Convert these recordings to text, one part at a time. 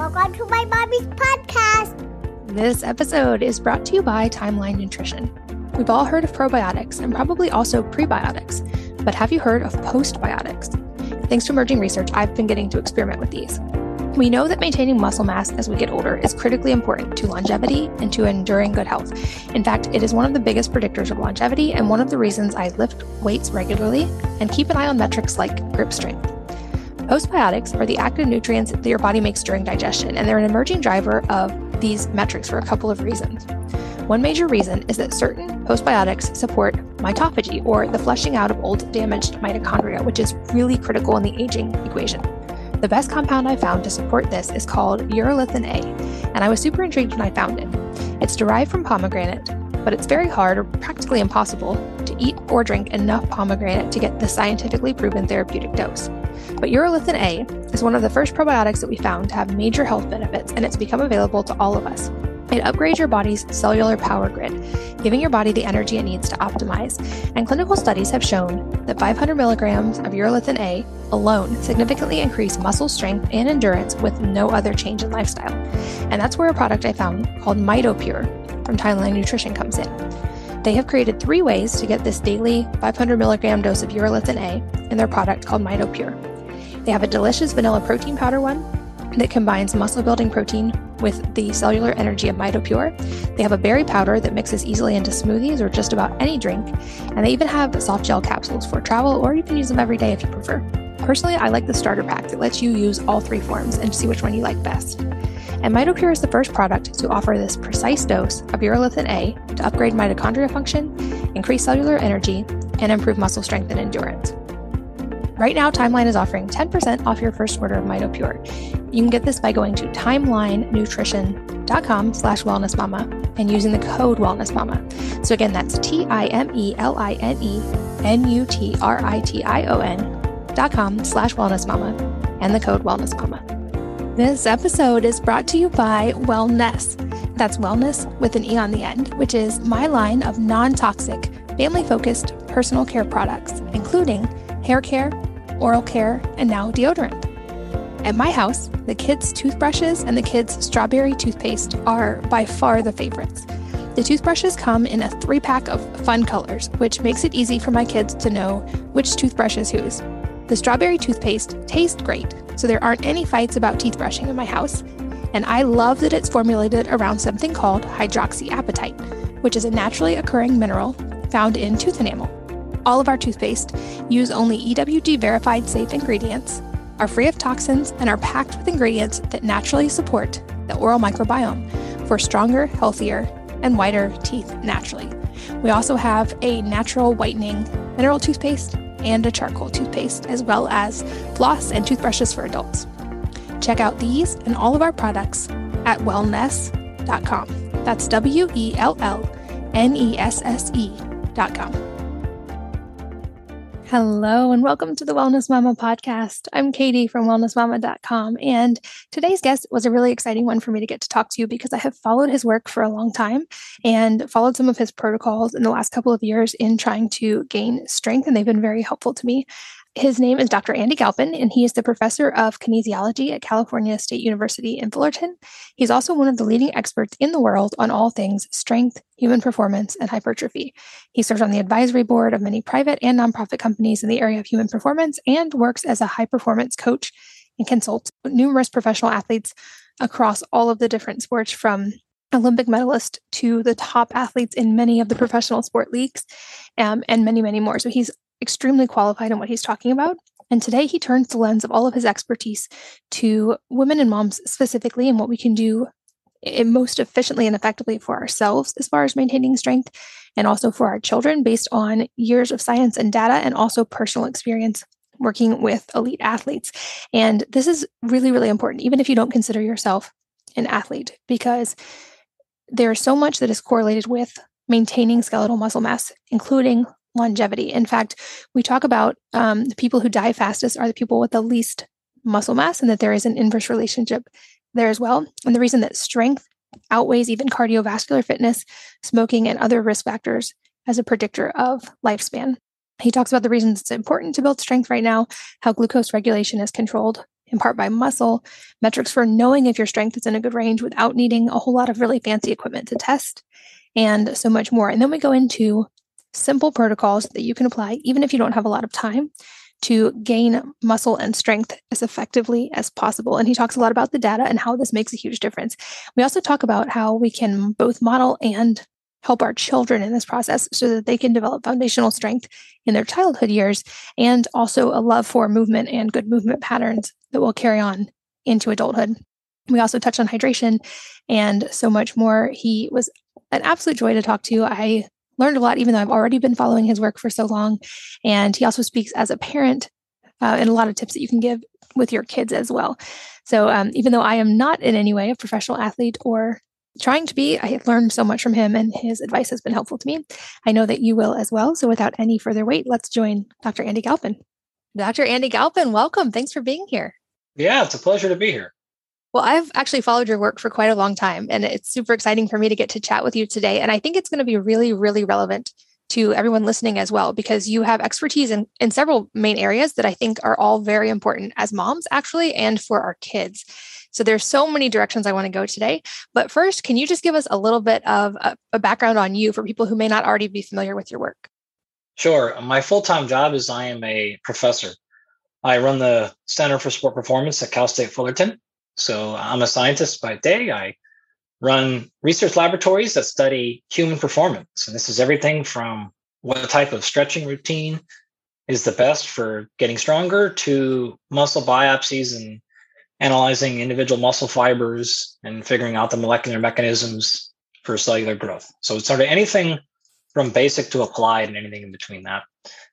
Welcome to my mommy's podcast. This episode is brought to you by Timeline Nutrition. We've all heard of probiotics and probably also prebiotics, but have you heard of postbiotics? Thanks to emerging research, I've been getting to experiment with these. We know that maintaining muscle mass as we get older is critically important to longevity and to enduring good health. In fact, it is one of the biggest predictors of longevity and one of the reasons I lift weights regularly and keep an eye on metrics like grip strength. Postbiotics are the active nutrients that your body makes during digestion, and they're an emerging driver of these metrics for a couple of reasons. One major reason is that certain postbiotics support mitophagy, or the flushing out of old damaged mitochondria, which is really critical in the aging equation. The best compound I found to support this is called urolithin A, and I was super intrigued when I found it. It's derived from pomegranate, but it's very hard or practically impossible to eat or drink enough pomegranate to get the scientifically proven therapeutic dose. But urolithin A is one of the first postbiotics that we found to have major health benefits, and it's become available to all of us. It upgrades your body's cellular power grid, giving your body the energy it needs to optimize. And clinical studies have shown that 500 milligrams of urolithin A alone significantly increase muscle strength and endurance with no other change in lifestyle. And that's where a product I found called MitoPure from Timeline Nutrition comes in. They have created three ways to get this daily 500 milligram dose of urolithin A in their product called MitoPure. They have a delicious vanilla protein powder one that combines muscle building protein with the cellular energy of MitoPure. They have a berry powder that mixes easily into smoothies or just about any drink. And they even have soft gel capsules for travel, or you can use them every day if you prefer. Personally, I like the starter pack that lets you use all three forms and see which one you like best. And MitoPure is the first product to offer this precise dose of urolithin A to upgrade mitochondria function, increase cellular energy, and improve muscle strength and endurance. Right now, Timeline is offering 10% off your first order of MitoPure. You can get this by going to timelinenutrition.com slash wellnessmama and using the code wellnessmama. So again, that's T-I-M-E-L-I-N-E-N-U-T-R-I-T-I-O-N dot com slash wellnessmama and the code wellnessmama. This episode is brought to you by Wellnesse. That's wellness with an E on the end, which is my line of non-toxic, family-focused personal care products, including hair care, oral care, and now deodorant. At my house, the kids' toothbrushes and the kids' strawberry toothpaste are by far the favorites. The toothbrushes come in a three pack of fun colors, which makes it easy for my kids to know which toothbrush is whose. The strawberry toothpaste tastes great, so there aren't any fights about teeth brushing in my house. And I love that it's formulated around something called hydroxyapatite, which is a naturally occurring mineral found in tooth enamel. All of our toothpaste use only EWG verified safe ingredients, are free of toxins, and are packed with ingredients that naturally support the oral microbiome for stronger, healthier, and whiter teeth naturally. We also have a natural whitening mineral toothpaste and a charcoal toothpaste, as well as floss and toothbrushes for adults. Check out these and all of our products at wellnesse.com. That's W E L L N E S S E.com. Hello, and welcome to the Wellness Mama podcast. I'm Katie from wellnessmama.com. And today's guest was a really exciting one for me to get to talk to you because I have followed his work for a long time and followed some of his protocols in the last couple of years in trying to gain strength, and they've been very helpful to me. His name is Dr. Andy Galpin, and he is the professor of kinesiology at California State University in Fullerton. He's also one of the leading experts in the world on all things strength, human performance, and hypertrophy. He serves on the advisory board of many private and nonprofit companies in the area of human performance and works as a high performance coach and consults numerous professional athletes across all of the different sports from Olympic medalist to the top athletes in many of the professional sport leagues um, and many, many more. So he's extremely qualified in what he's talking about. And today he turns the lens of all of his expertise to women and moms specifically and what we can do most efficiently and effectively for ourselves as far as maintaining strength and also for our children based on years of science and data and also personal experience working with elite athletes. And this is really, really important, even if you don't consider yourself an athlete, because there's so much that is correlated with maintaining skeletal muscle mass, including longevity. In fact, we talk about um, the people who die fastest are the people with the least muscle mass, and that there is an inverse relationship there as well. And the reason that strength outweighs even cardiovascular fitness, smoking, and other risk factors as a predictor of lifespan. He talks about the reasons it's important to build strength right now, how glucose regulation is controlled in part by muscle, metrics for knowing if your strength is in a good range without needing a whole lot of really fancy equipment to test, and so much more. And then we go into simple protocols that you can apply even if you don't have a lot of time to gain muscle and strength as effectively as possible. And he talks a lot about the data and how this makes a huge difference. We also talk about how we can both model and help our children in this process so that they can develop foundational strength in their childhood years and also a love for movement and good movement patterns that will carry on into adulthood. We also touch on hydration and so much more. He was an absolute joy to talk to. I learned a lot, even though I've already been following his work for so long. And he also speaks as a parent uh, and a lot of tips that you can give with your kids as well. So um, even though I am not in any way a professional athlete or trying to be, I learned so much from him and his advice has been helpful to me. I know that you will as well. So without any further wait, let's join Dr. Andy Galpin. Dr. Andy Galpin, welcome. Thanks for being here. Yeah, it's a pleasure to be here. Well, I've actually followed your work for quite a long time, and it's super exciting for me to get to chat with you today. And I think it's going to be really, really relevant to everyone listening as well, because you have expertise in, in several main areas that I think are all very important as moms, actually, and for our kids. So there's so many directions I want to go today. But first, can you just give us a little bit of a, a background on you for people who may not already be familiar with your work? Sure. My full time job is I am a professor. I run the Center for Sport Performance at Cal State Fullerton. So I'm a scientist by day. I run research laboratories that study human performance. And this is everything from what type of stretching routine is the best for getting stronger to muscle biopsies and analyzing individual muscle fibers and figuring out the molecular mechanisms for cellular growth. So it's sort of anything from basic to applied and anything in between that.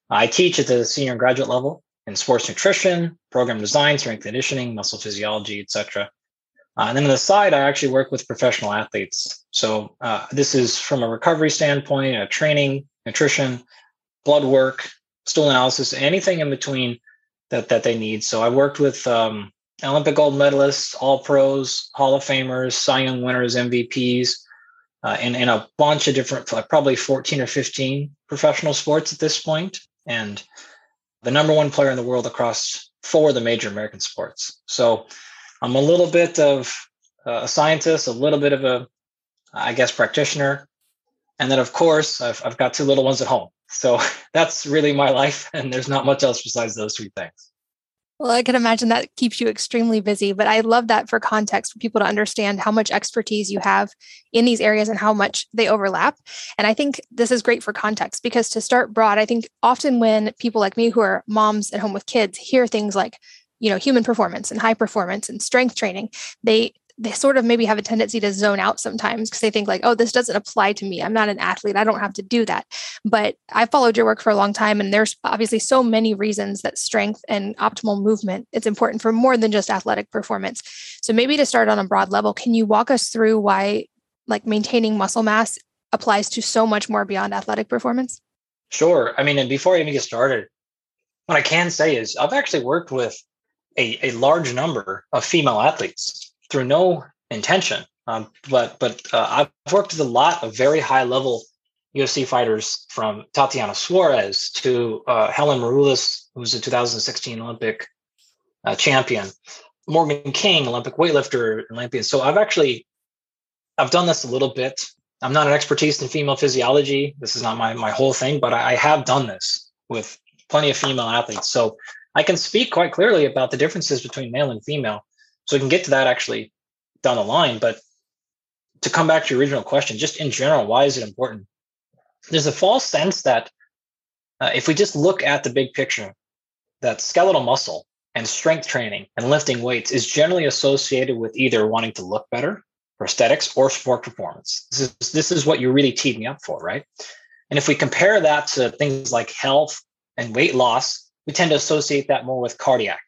I teach at the senior and graduate level in sports nutrition, program design, strength conditioning, muscle physiology, etc. Uh, and then on the side, I actually work with professional athletes. So uh, this is from a recovery standpoint, a training, nutrition, blood work, stool analysis, anything in between that that they need. So I worked with um, Olympic gold medalists, All Pros, Hall of Famers, Cy Young winners, MVPs, uh, in, in a bunch of different, probably 14 or 15 professional sports at this. And the number one player in the world across four of the major American sports. So I'm a little bit of a scientist, a little bit of a, I guess, practitioner. And then, of course, I've, I've got two little ones at home. So that's really my life. And there's not much else besides those three things. Well, I can imagine that keeps you extremely busy, but I love that for context for people to understand how much expertise you have in these areas and how much they overlap. And I think this is great for context because to start broad, I think often when people like me who are moms at home with kids hear things like, you know, human performance and high performance and strength training, they they sort of maybe have a tendency to zone out sometimes because they think like oh this doesn't apply to me. I'm not an athlete. I don't have to do that. But i followed your work for a long time and there's obviously so many reasons that strength and optimal movement it's important for more than just athletic performance. So maybe to start on a broad level can you walk us through why like maintaining muscle mass applies to so much more beyond athletic performance? Sure. I mean and before i even get started what i can say is i've actually worked with a, a large number of female athletes through no intention. Um, but but uh, I've worked with a lot of very high level UFC fighters from Tatiana Suarez to uh, Helen Maroulis, who's a 2016 Olympic uh, champion, Morgan King, Olympic weightlifter, Olympian. So I've actually I've done this a little bit. I'm not an expertise in female physiology. This is not my my whole thing, but I, I have done this with plenty of female athletes. So I can speak quite clearly about the differences between male and female. So we can get to that actually down the line. But to come back to your original question, just in general, why is it important? There's a false sense that uh, if we just look at the big picture, that skeletal muscle and strength training and lifting weights is generally associated with either wanting to look better for aesthetics or sport performance. This is, this is what you really teed me up for, right? And if we compare that to things like health and weight loss, we tend to associate that more with cardiac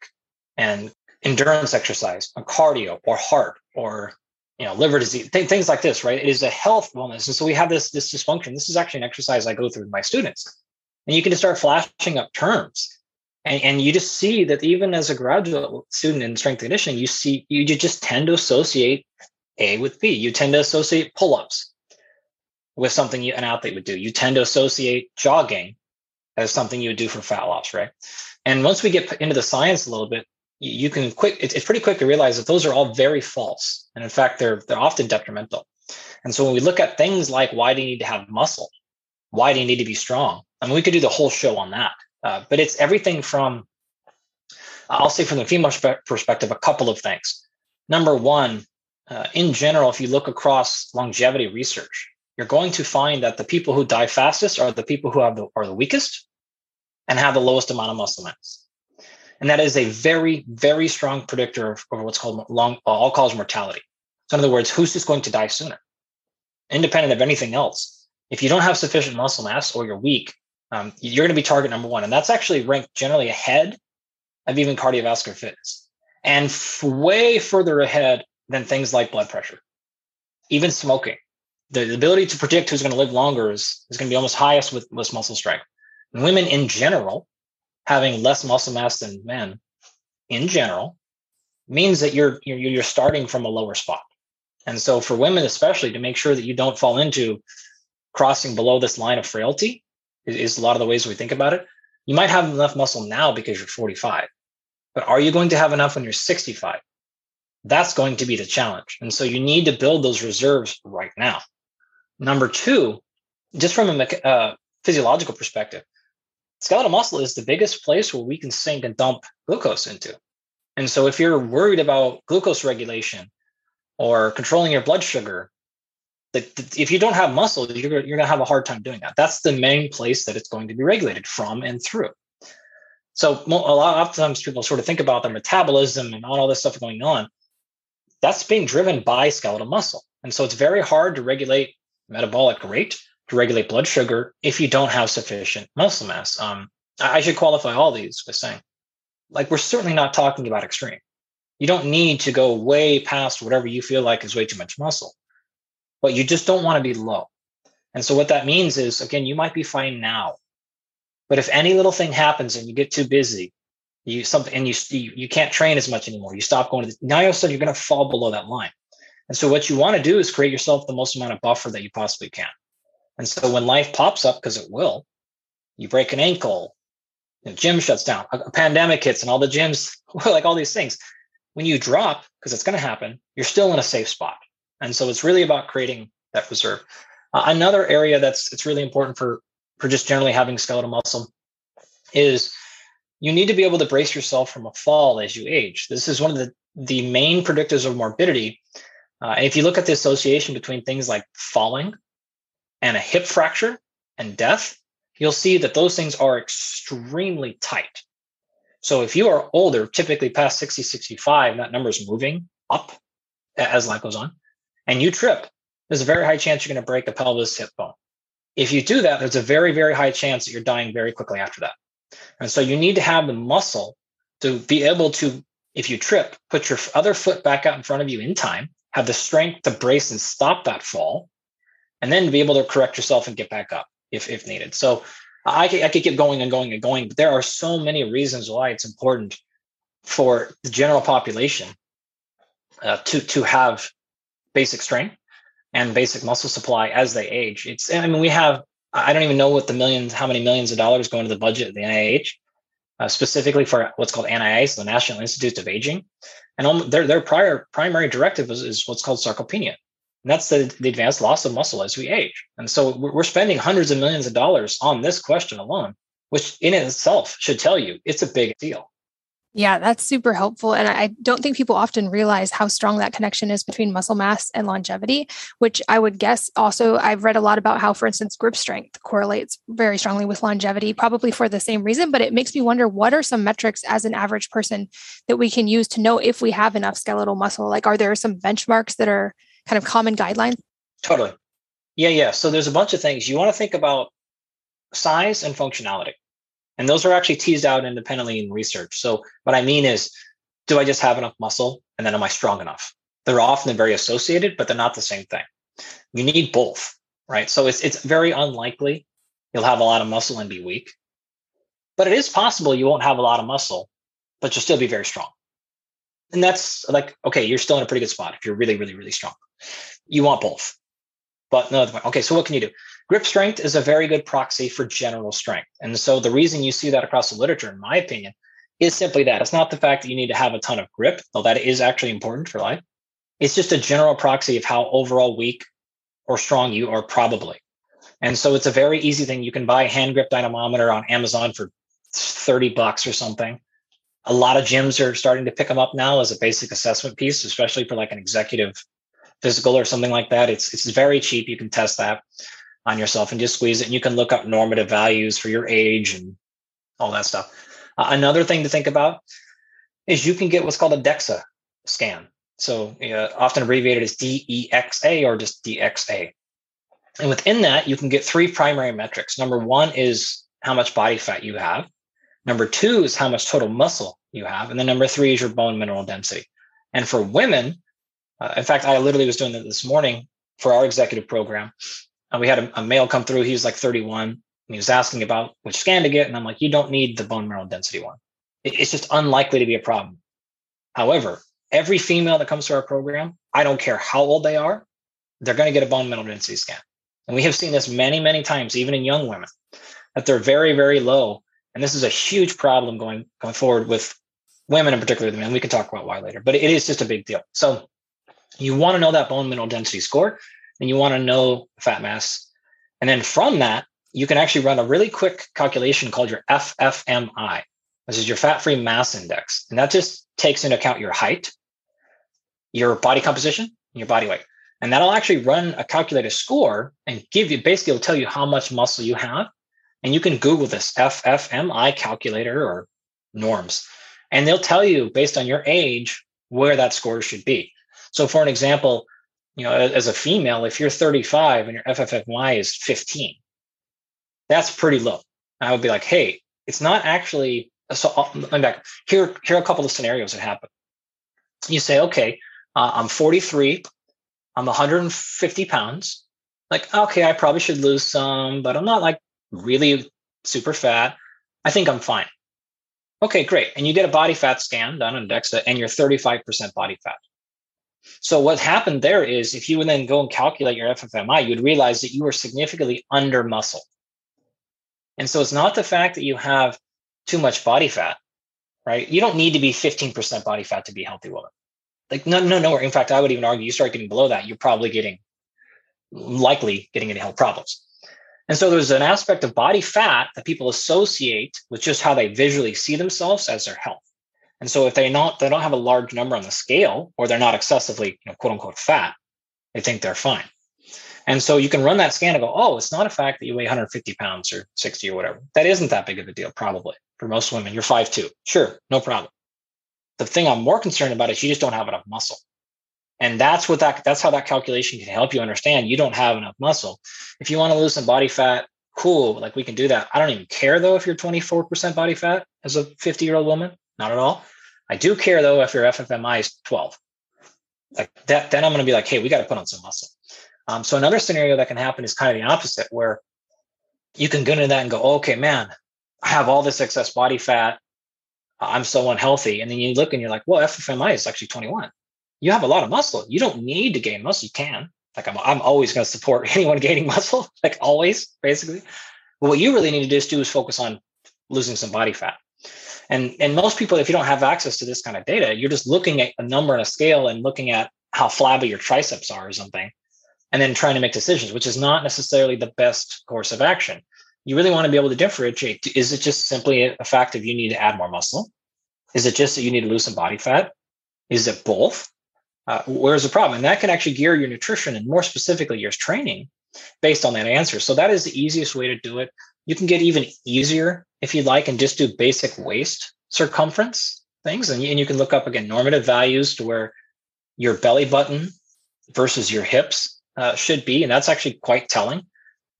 and endurance exercise, or cardio, or heart, or you know liver disease, th- things like this, right? It is a health wellness, and so we have this this dysfunction. This is actually an exercise I go through with my students, and you can just start flashing up terms, and, and you just see that even as a graduate student in strength conditioning, you see you just tend to associate A with B. You tend to associate pull-ups with something you, an athlete would do. You tend to associate jogging as something you would do for fat loss, right? And once we get into the science a little bit, you can quick it's, pretty quick to realize that those are all very false. And in fact they're they're often detrimental. And so when we look at things like why do you need to have muscle? Why do you need to be strong? I mean we could do the whole show on that. Uh, but it's everything from i'll say from the female perspective a couple of things. Number one uh, in general if you look across longevity research you're going to find that the people who die fastest are the people who have the, are the weakest and have the lowest amount of muscle mass and that is a very, very strong predictor of, of what's called long, all cause mortality. So, in other words, who's just going to die sooner, independent of anything else? If you don't have sufficient muscle mass or you're weak, um, you're going to be target number one. And that's actually ranked generally ahead of even cardiovascular fitness and f- way further ahead than things like blood pressure, even smoking. The, the ability to predict who's going to live longer is, is going to be almost highest with, with muscle strength. And women in general having less muscle mass than men in general means that you're you're, you're starting from a lower spot. And so for women especially to make sure that you don't fall into crossing below this line of frailty is, is a lot of the ways we think about it. You might have enough muscle now because you're 45, but are you going to have enough when you're 65? That's going to be the challenge. And so you need to build those reserves right now. Number two, just from a uh, physiological perspective, skeletal muscle is the biggest place where we can sink and dump glucose into. And so if you're worried about glucose regulation or controlling your blood sugar, that if you don't have muscle, you're, you're going to have a hard time doing that. That's the main place that it's going to be regulated from and through. So a lot of times people sort of think about their metabolism and all this stuff going on. That's being driven by skeletal muscle. And so it's very hard to regulate metabolic rate to regulate blood sugar if you don't have sufficient muscle mass. Um, I should qualify all these by saying, like, we're certainly not talking about extreme. You don't need to go way past whatever you feel like is way too much muscle, but you just don't want to be low. And so what that means is, again, you might be fine now, but if any little thing happens and you get too busy, you something and you you can't train as much anymore. You stop going to the, now. All of a sudden, you're going to fall below that line. And so what you want to do is create yourself the most amount of buffer that you possibly can. And so when life pops up, because it will, you break an ankle, the gym shuts down, a, pandemic hits, and all the gyms, like all these things. When you drop, because it's going to happen, you're still in a safe spot. And so it's really about creating that reserve. Uh, another area that's it's really important for for just generally having skeletal muscle is you need to be able to brace yourself from a fall as you age. This is one of the the main predictors of morbidity. Uh, if you look at the association between things like falling and a hip fracture and death, you'll see that those things are extremely tight. So if you are older, typically past 60, 65, that number is moving up as life goes on, and you trip, there's a very high chance you're going to break a pelvis hip bone. If you do that, there's a very, very high chance that you're dying very quickly after that. And so you need to have the muscle to be able to, if you trip, put your other foot back out in front of you in time, have the strength to brace and stop that fall, and then be able to correct yourself and get back up if, if needed. So I could, I could keep going and going and going, but there are so many reasons why it's important for the general population uh, to, to have basic strength and basic muscle supply as they age. It's, I mean, we have, I don't even know what the millions, how many millions of dollars go into the budget of the NIH, uh, specifically for what's called NIA, so the National Institutes of Aging. And their, their prior primary directive is, is what's called sarcopenia, and that's the, the advanced loss of muscle as we age. And so we're spending hundreds of millions of dollars on this question alone, which in itself should tell you it's a big deal. Yeah, that's super helpful. And I don't think people often realize how strong that connection is between muscle mass and longevity, which I would guess also, I've read a lot about how, for instance, grip strength correlates very strongly with longevity, probably for the same reason. But it makes me wonder what are some metrics as an average person that we can use to know if we have enough skeletal muscle? Like, are there some benchmarks that are kind of common guidelines? Totally. Yeah, yeah. So there's a bunch of things you want to think about size and functionality. And those are actually teased out independently in research. So what I mean is, do I just have enough muscle? And then am I strong enough? They're often very associated, but they're not the same thing. You need both, right? So it's it's very unlikely you'll have a lot of muscle and be weak. But it is possible you won't have a lot of muscle, but you'll still be very strong. And that's like, okay, you're still in a pretty good spot if you're really, really, really strong. You want both. But no, okay, so what can you do? Grip strength is a very good proxy for general strength. And so the reason you see that across the literature, in my opinion, is simply that. It's not the fact that you need to have a ton of grip, though that is actually important for life. It's just a general proxy of how overall weak or strong you are, probably. And so it's a very easy thing. You can buy a hand grip dynamometer on Amazon for 30 bucks or something. A lot of gyms are starting to pick them up now as a basic assessment piece, especially for like an executive physical or something like that. It's it's very cheap. You can test that on yourself and just squeeze it. And you can look up normative values for your age and all that stuff. Uh, another thing to think about is you can get what's called a DEXA scan. So uh, often abbreviated as DEXA or just DXA. And within that, you can get three primary metrics. Number one is how much body fat you have. Number two is how much total muscle you have. And then number three is your bone mineral density. And for women, uh, in fact, I literally was doing that this morning for our executive program. And we had a, a male come through. He was like 31 and he was asking about which scan to get. And I'm like, you don't need the bone mineral density one. It, it's just unlikely to be a problem. However, every female that comes to our program, I don't care how old they are, they're going to get a bone mineral density scan. And we have seen this many, many times, even in young women, that they're very, very low. And this is a huge problem going, going forward with women in particular, the men. We can talk about why later, but it is just a big deal. So you want to know that bone mineral density score, and you want to know fat mass. And then from that, you can actually run a really quick calculation called your FFMI. This is your fat free mass index. And that just takes into account your height, your body composition, and your body weight. And that'll actually run a calculated score and give you basically it'll tell you how much muscle you have. And you can Google this FFMI calculator or norms. And they'll tell you based on your age where that score should be. So for an example, you know, as a female, if you're 35 and your FFMI is 15, that's pretty low. I would be like, hey, it's not actually. So I'm uh, back. Here, here are a couple of scenarios that happen. You say, okay, uh, I'm 43, I'm 150 pounds. Like, okay, I probably should lose some, but I'm not like really super fat. I think I'm fine. Okay, great. And you get a body fat scan done on DEXA, and you're 35% body fat. So what happened there is if you would then go and calculate your FFMI, you'd realize that you were significantly under muscle. And so it's not the fact that you have too much body fat, right? You don't need to be 15% body fat to be a healthy woman. Like no, no, no. In fact, I would even argue you start getting below that, you're probably getting likely getting into health problems. And so there's an aspect of body fat that people associate with just how they visually see themselves as their health. And so if they not they don't have a large number on the scale or they're not excessively, you know, quote unquote fat, they think they're fine. And so you can run that scan and go, oh, it's not a fact that you weigh 150 pounds or 60 or whatever. That isn't that big of a deal, probably. For most women, you're 5'2. Sure, no problem. The thing I'm more concerned about is you just don't have enough muscle. And that's what that that's how that calculation can help you understand you don't have enough muscle. If you want to lose some body fat, cool, like we can do that. I don't even care though if you're 24% body fat as a 50 year old woman. Not at all. I do care though if your FFMI is 12. Like that, then I'm going to be like, hey, we got to put on some muscle. Um, so another scenario that can happen is kind of the opposite, where you can go into that and go, okay, man, I have all this excess body fat. I'm so unhealthy. And then you look and you're like, well, FFMI is actually 21. You have a lot of muscle. You don't need to gain muscle. You can. Like I'm, I'm always going to support anyone gaining muscle, like always, basically. But what you really need to just do is focus on losing some body fat. And, and most people, if you don't have access to this kind of data, you're just looking at a number on a scale and looking at how flabby your triceps are or something, and then trying to make decisions, which is not necessarily the best course of action. You really want to be able to differentiate. Is it just simply a fact of you need to add more muscle? Is it just that you need to lose some body fat? Is it both? Uh, where's the problem? And that can actually gear your nutrition and more specifically your training based on that answer. So that is the easiest way to do it. You can get even easier if you'd like and just do basic waist circumference things. And you, and you can look up again normative values to where your belly button versus your hips uh, should be. And that's actually quite telling.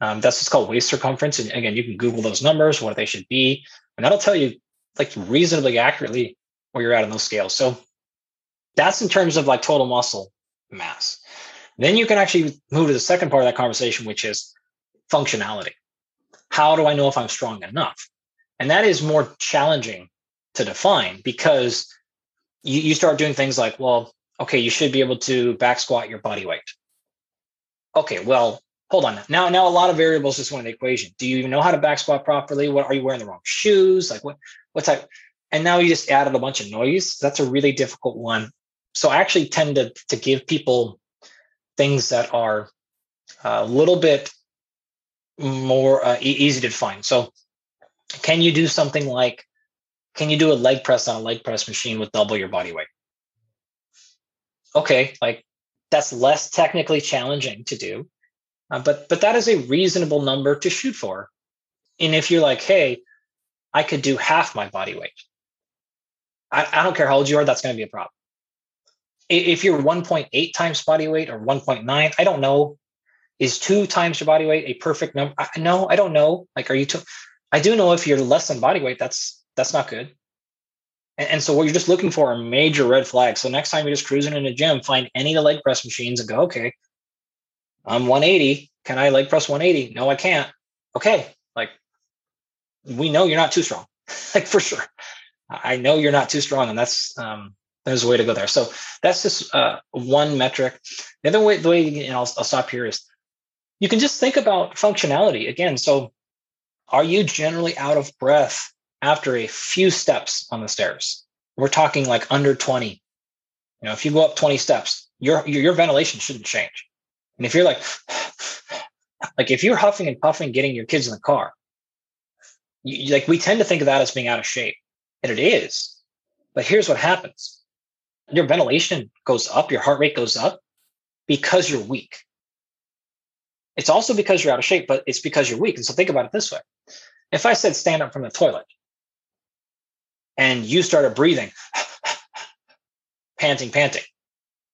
Um, that's what's called waist circumference. And again, you can Google those numbers, what they should be, and that'll tell you like reasonably accurately where you're at on those scales. So that's in terms of like total muscle mass. Then you can actually move to the second part of that conversation, which is functionality. How do I know if I'm strong enough? And that is more challenging to define because you, you start doing things like, well, okay, you should be able to back squat your body weight. Okay, well, hold on. Now, now a lot of variables just went in the equation. Do you even know how to back squat properly? What are you wearing the wrong shoes? Like what what type? and now you just added a bunch of noise. That's a really difficult one. So I actually tend to, to give people things that are a little bit more uh, e- easy to define. So can you do something like, can you do a leg press on a leg press machine with double your body weight? Okay, like that's less technically challenging to do, uh, but but that is a reasonable number to shoot for. And if you're like, hey, I could do half my body weight, I, I don't care how old you are, that's going to be a problem. If you're 1.8 times body weight or 1.9, I don't know. Is two times your body weight a perfect number? I, no, I don't know. Like, are you? T- I do know if you're less than body weight, that's that's not good. And, and so what you're just looking for are major red flags. So next time you're just cruising in a gym, find any of the leg press machines and go, okay, I'm 180. Can I leg press 180? No, I can't. Okay, like we know you're not too strong, like for sure. I know you're not too strong, and that's um, there's a way to go there. So that's just uh, one metric. The other way, the way, and I'll, I'll stop here is you can just think about functionality again. So, are you generally out of breath after a few steps on the stairs? We're talking like under 20. You know, if you go up 20 steps, your your, your ventilation shouldn't change. And if you're like, like if you're huffing and puffing getting your kids in the car, you, like we tend to think of that as being out of shape and it is. But here's what happens your ventilation goes up, your heart rate goes up because you're weak. It's also because you're out of shape, but it's because you're weak. And so think about it this way if I said stand up from the toilet and you started breathing, panting, panting,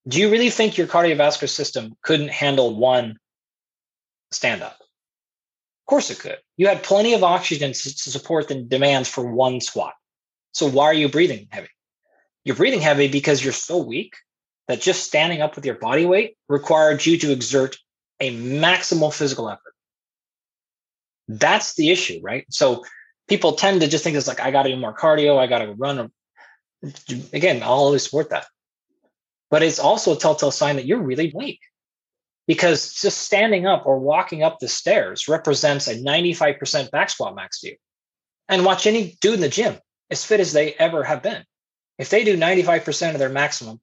do you really think your cardiovascular system couldn't handle one stand up? Of course it could. You had plenty of oxygen to support the demands for one squat. So why are you breathing heavy? You're breathing heavy because you're so weak that just standing up with your body weight required you to exert a maximal physical effort. That's the issue, right? So people tend to just think it's like, I got to do more cardio, I got to run. Again, I'll always support that. But it's also a telltale sign that you're really weak because just standing up or walking up the stairs represents a 95% back squat max to you. And watch any dude in the gym as fit as they ever have been. If they do 95% of their maximum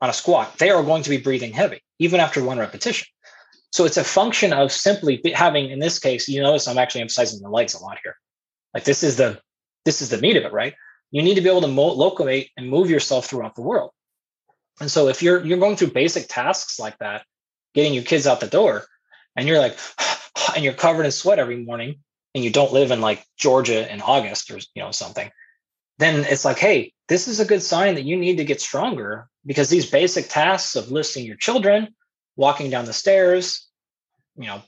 on a squat, they are going to be breathing heavy, even after one repetition. So it's a function of simply having, in this case, you notice I'm actually emphasizing the legs a lot here. Like this is the this is the meat of it, right? You need to be able to mo- locate and move yourself throughout the world. And so if you're you're going through basic tasks like that, getting your kids out the door, and you're like, and you're covered in sweat every morning, and you don't live in like Georgia in August or you know something, then it's like, hey, this is a good sign that you need to get stronger because these basic tasks of listing your children, walking down the stairs, you know,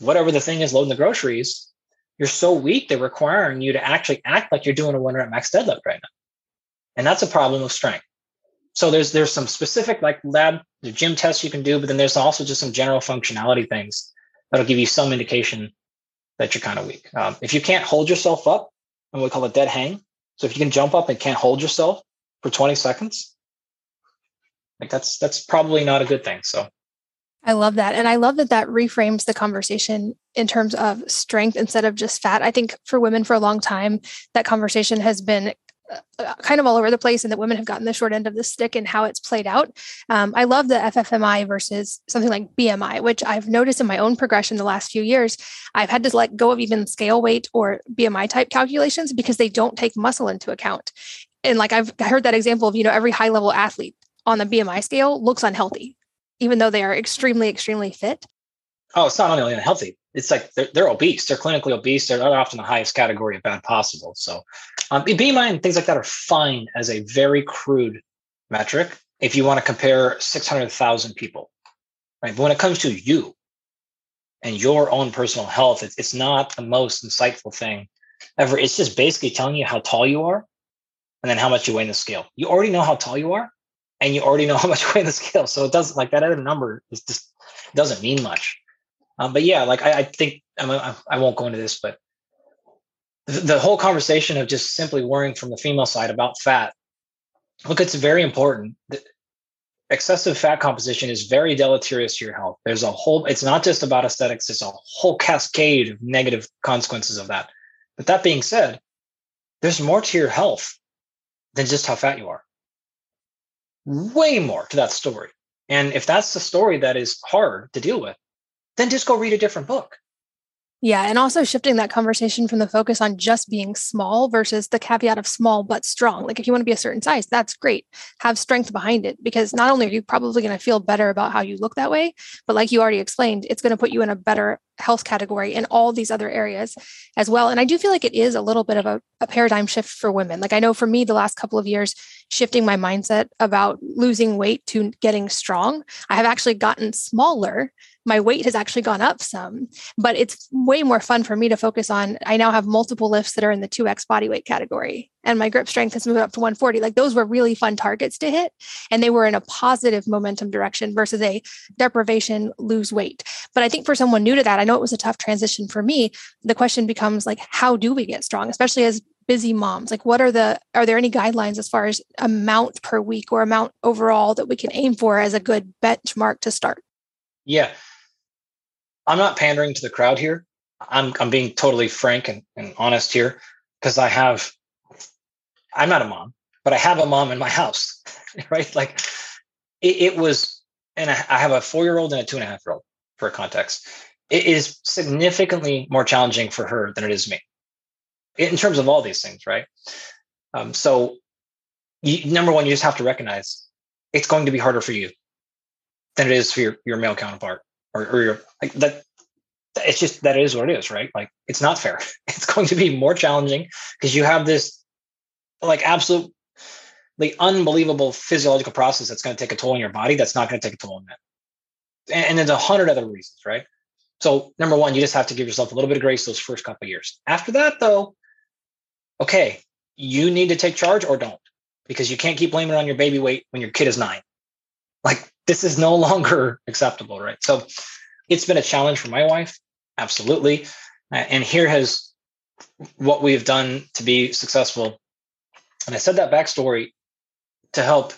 whatever the thing is, loading the groceries, you're so weak, they're requiring you to actually act like you're doing a one rep max deadlift right now. And that's a problem of strength. So there's there's some specific like lab the gym tests you can do, but then there's also just some general functionality things that'll give you some indication that you're kind of weak. Um, if you can't hold yourself up, and we call it dead hang, so if you can jump up and can't hold yourself for 20 seconds, like that's that's probably not a good thing. So I love that. And I love that that reframes the conversation in terms of strength instead of just fat. I think for women for a long time, that conversation has been uh, kind of all over the place and that women have gotten the short end of the stick and how it's played out. Um, I love the FFMI versus something like BMI, which I've noticed in my own progression the last few years. I've had to let go of even scale weight or BMI type calculations because they don't take muscle into account. And like I've heard that example of, you know, every high level athlete on the BMI scale looks unhealthy, even though they are extremely, extremely fit. Oh, it's not only unhealthy it's like they're, they're, obese. They're clinically obese. They're often the highest category of bad possible. So, um, BMI and things like that are fine as a very crude metric if you want to compare 600,000 people, right? But when it comes to you and your own personal health, it's, it's not the most insightful thing ever. It's just basically telling you how tall you are and then how much you weigh in the scale. You already know how tall you are and you already know how much weight weigh the scale. So it doesn't like that other number is just doesn't mean much. Um, but yeah, like I, I think I'm, I won't go into this, but the, the whole conversation of just simply worrying from the female side about fat. Look, it's very important. Excessive fat composition is very deleterious to your health. There's a whole, it's not just about aesthetics, it's a whole cascade of negative consequences of that. But that being said, there's more to your health than just how fat you are. Way more to that story. And if that's the story that is hard to deal with, then just go read a different book. Yeah. And also shifting that conversation from the focus on just being small versus the caveat of small but strong. Like if you want to be a certain size, that's great. Have strength behind it because not only are you probably going to feel better about how you look that way, but like you already explained, it's going to put you in a better health category in all these other areas as well. And I do feel like it is a little bit of a, a paradigm shift for women. Like I know for me, the last couple of years, shifting my mindset about losing weight to getting strong, I have actually gotten smaller my weight has actually gone up some, but it's way more fun for me to focus on. I now have multiple lifts that are in the 2x body weight category, and my grip strength has moved up to 140. Like those were really fun targets to hit, and they were in a positive momentum direction versus a deprivation, lose weight. But I think for someone new to that, I know it was a tough transition for me. The question becomes like, how do we get strong, especially as busy moms like what are the are there any guidelines as far as amount per week or amount overall that we can aim for as a good benchmark to start yeah I'm not pandering to the crowd here. I'm I'm being totally frank and, and honest here because I have I'm not a mom, but I have a mom in my house, right? Like it, it was, and I, have a four year old and a two and a half year old for context. It is significantly more challenging for her than it is me in terms of all these things, right? Um, so, you, number one, you just have to recognize it's going to be harder for you than it is for your, your male counterpart or, or your like that it's just that is what it is right? Like it's not fair. It's going to be more challenging because you have this like absolutely unbelievable physiological process that's going to take a toll on your body that's not going to take a toll on men. And, and there's a hundred other reasons right? So number one you just have to give yourself a little bit of grace those first couple years. After that though okay you need to take charge or don't because you can't keep blaming it on your baby weight when your kid is nine. Like this is no longer acceptable, right? So it's been a challenge for my wife, absolutely. Uh, and here has what we've done to be successful. And I said that backstory to help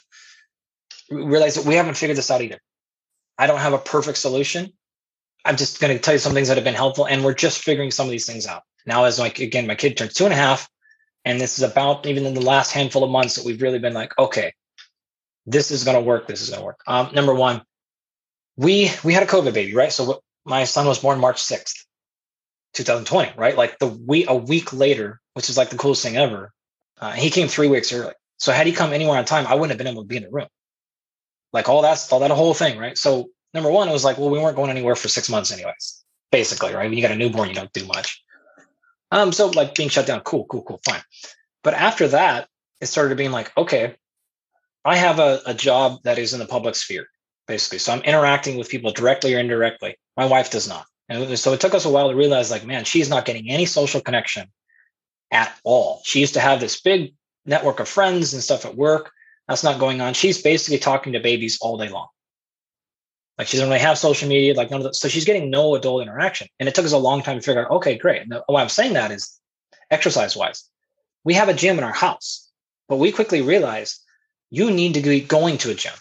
realize that we haven't figured this out either. I don't have a perfect solution. I'm just going to tell you some things that have been helpful, and we're just figuring some of these things out now. As like again, my kid turns two and a half, and this is about even in the last handful of months that we've really been like, okay, this is going to work. This is going to work. Um, number one, we we had a COVID baby, right? So my son was born March sixth, two thousand twenty, right? Like the week a week later, which is like the coolest thing ever. Uh, he came three weeks early. So had he come anywhere on time, I wouldn't have been able to be in the room. Like all that's all that whole thing, right? So number one, it was like, well, we weren't going anywhere for six months, anyways. Basically, right? When you got a newborn, you don't do much. Um, so like being shut down, cool, cool, cool, fine. But after that, it started being like, okay, I have a, a job that is in the public sphere, basically. So I'm interacting with people directly or indirectly. My wife does not. And so it took us a while to realize, like, man, she's not getting any social connection at all. She used to have this big network of friends and stuff at work. That's not going on. She's basically talking to babies all day long. Like she doesn't really have social media, like none of that. So she's getting no adult interaction. And it took us a long time to figure out, okay, great. And why I'm saying that is exercise wise. We have a gym in our house, but we quickly realized you need to be going to a gym.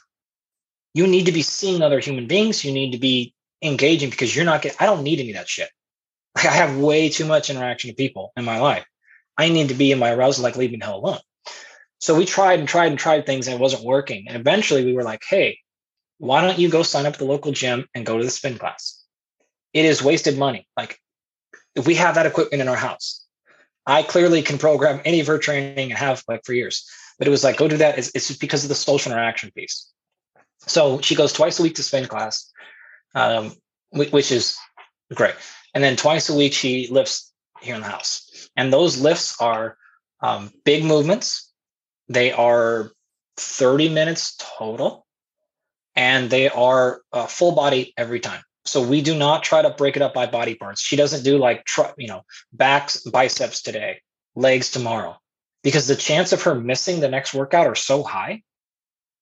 You need to be seeing other human beings. You need to be engaging because you're not getting, I don't need any of that shit. Like I have way too much interaction with people in my life. I need to be in my arousal, like leaving hell alone. So we tried and tried and tried things and it wasn't working. And eventually we were like, hey, why don't you go sign up at the local gym and go to the spin class? It is wasted money. Like if we have that equipment in our house, I clearly can program any of her training and have like for years. But it was like, go do that. It's, it's just because of the social interaction piece. So she goes twice a week to spin class, um, which is great. And then twice a week, she lifts here in the house. And those lifts are um, big movements. They are 30 minutes total, and they are uh, full body every time. So we do not try to break it up by body parts. She doesn't do like, you know, backs, biceps today, legs tomorrow because the chance of her missing the next workout are so high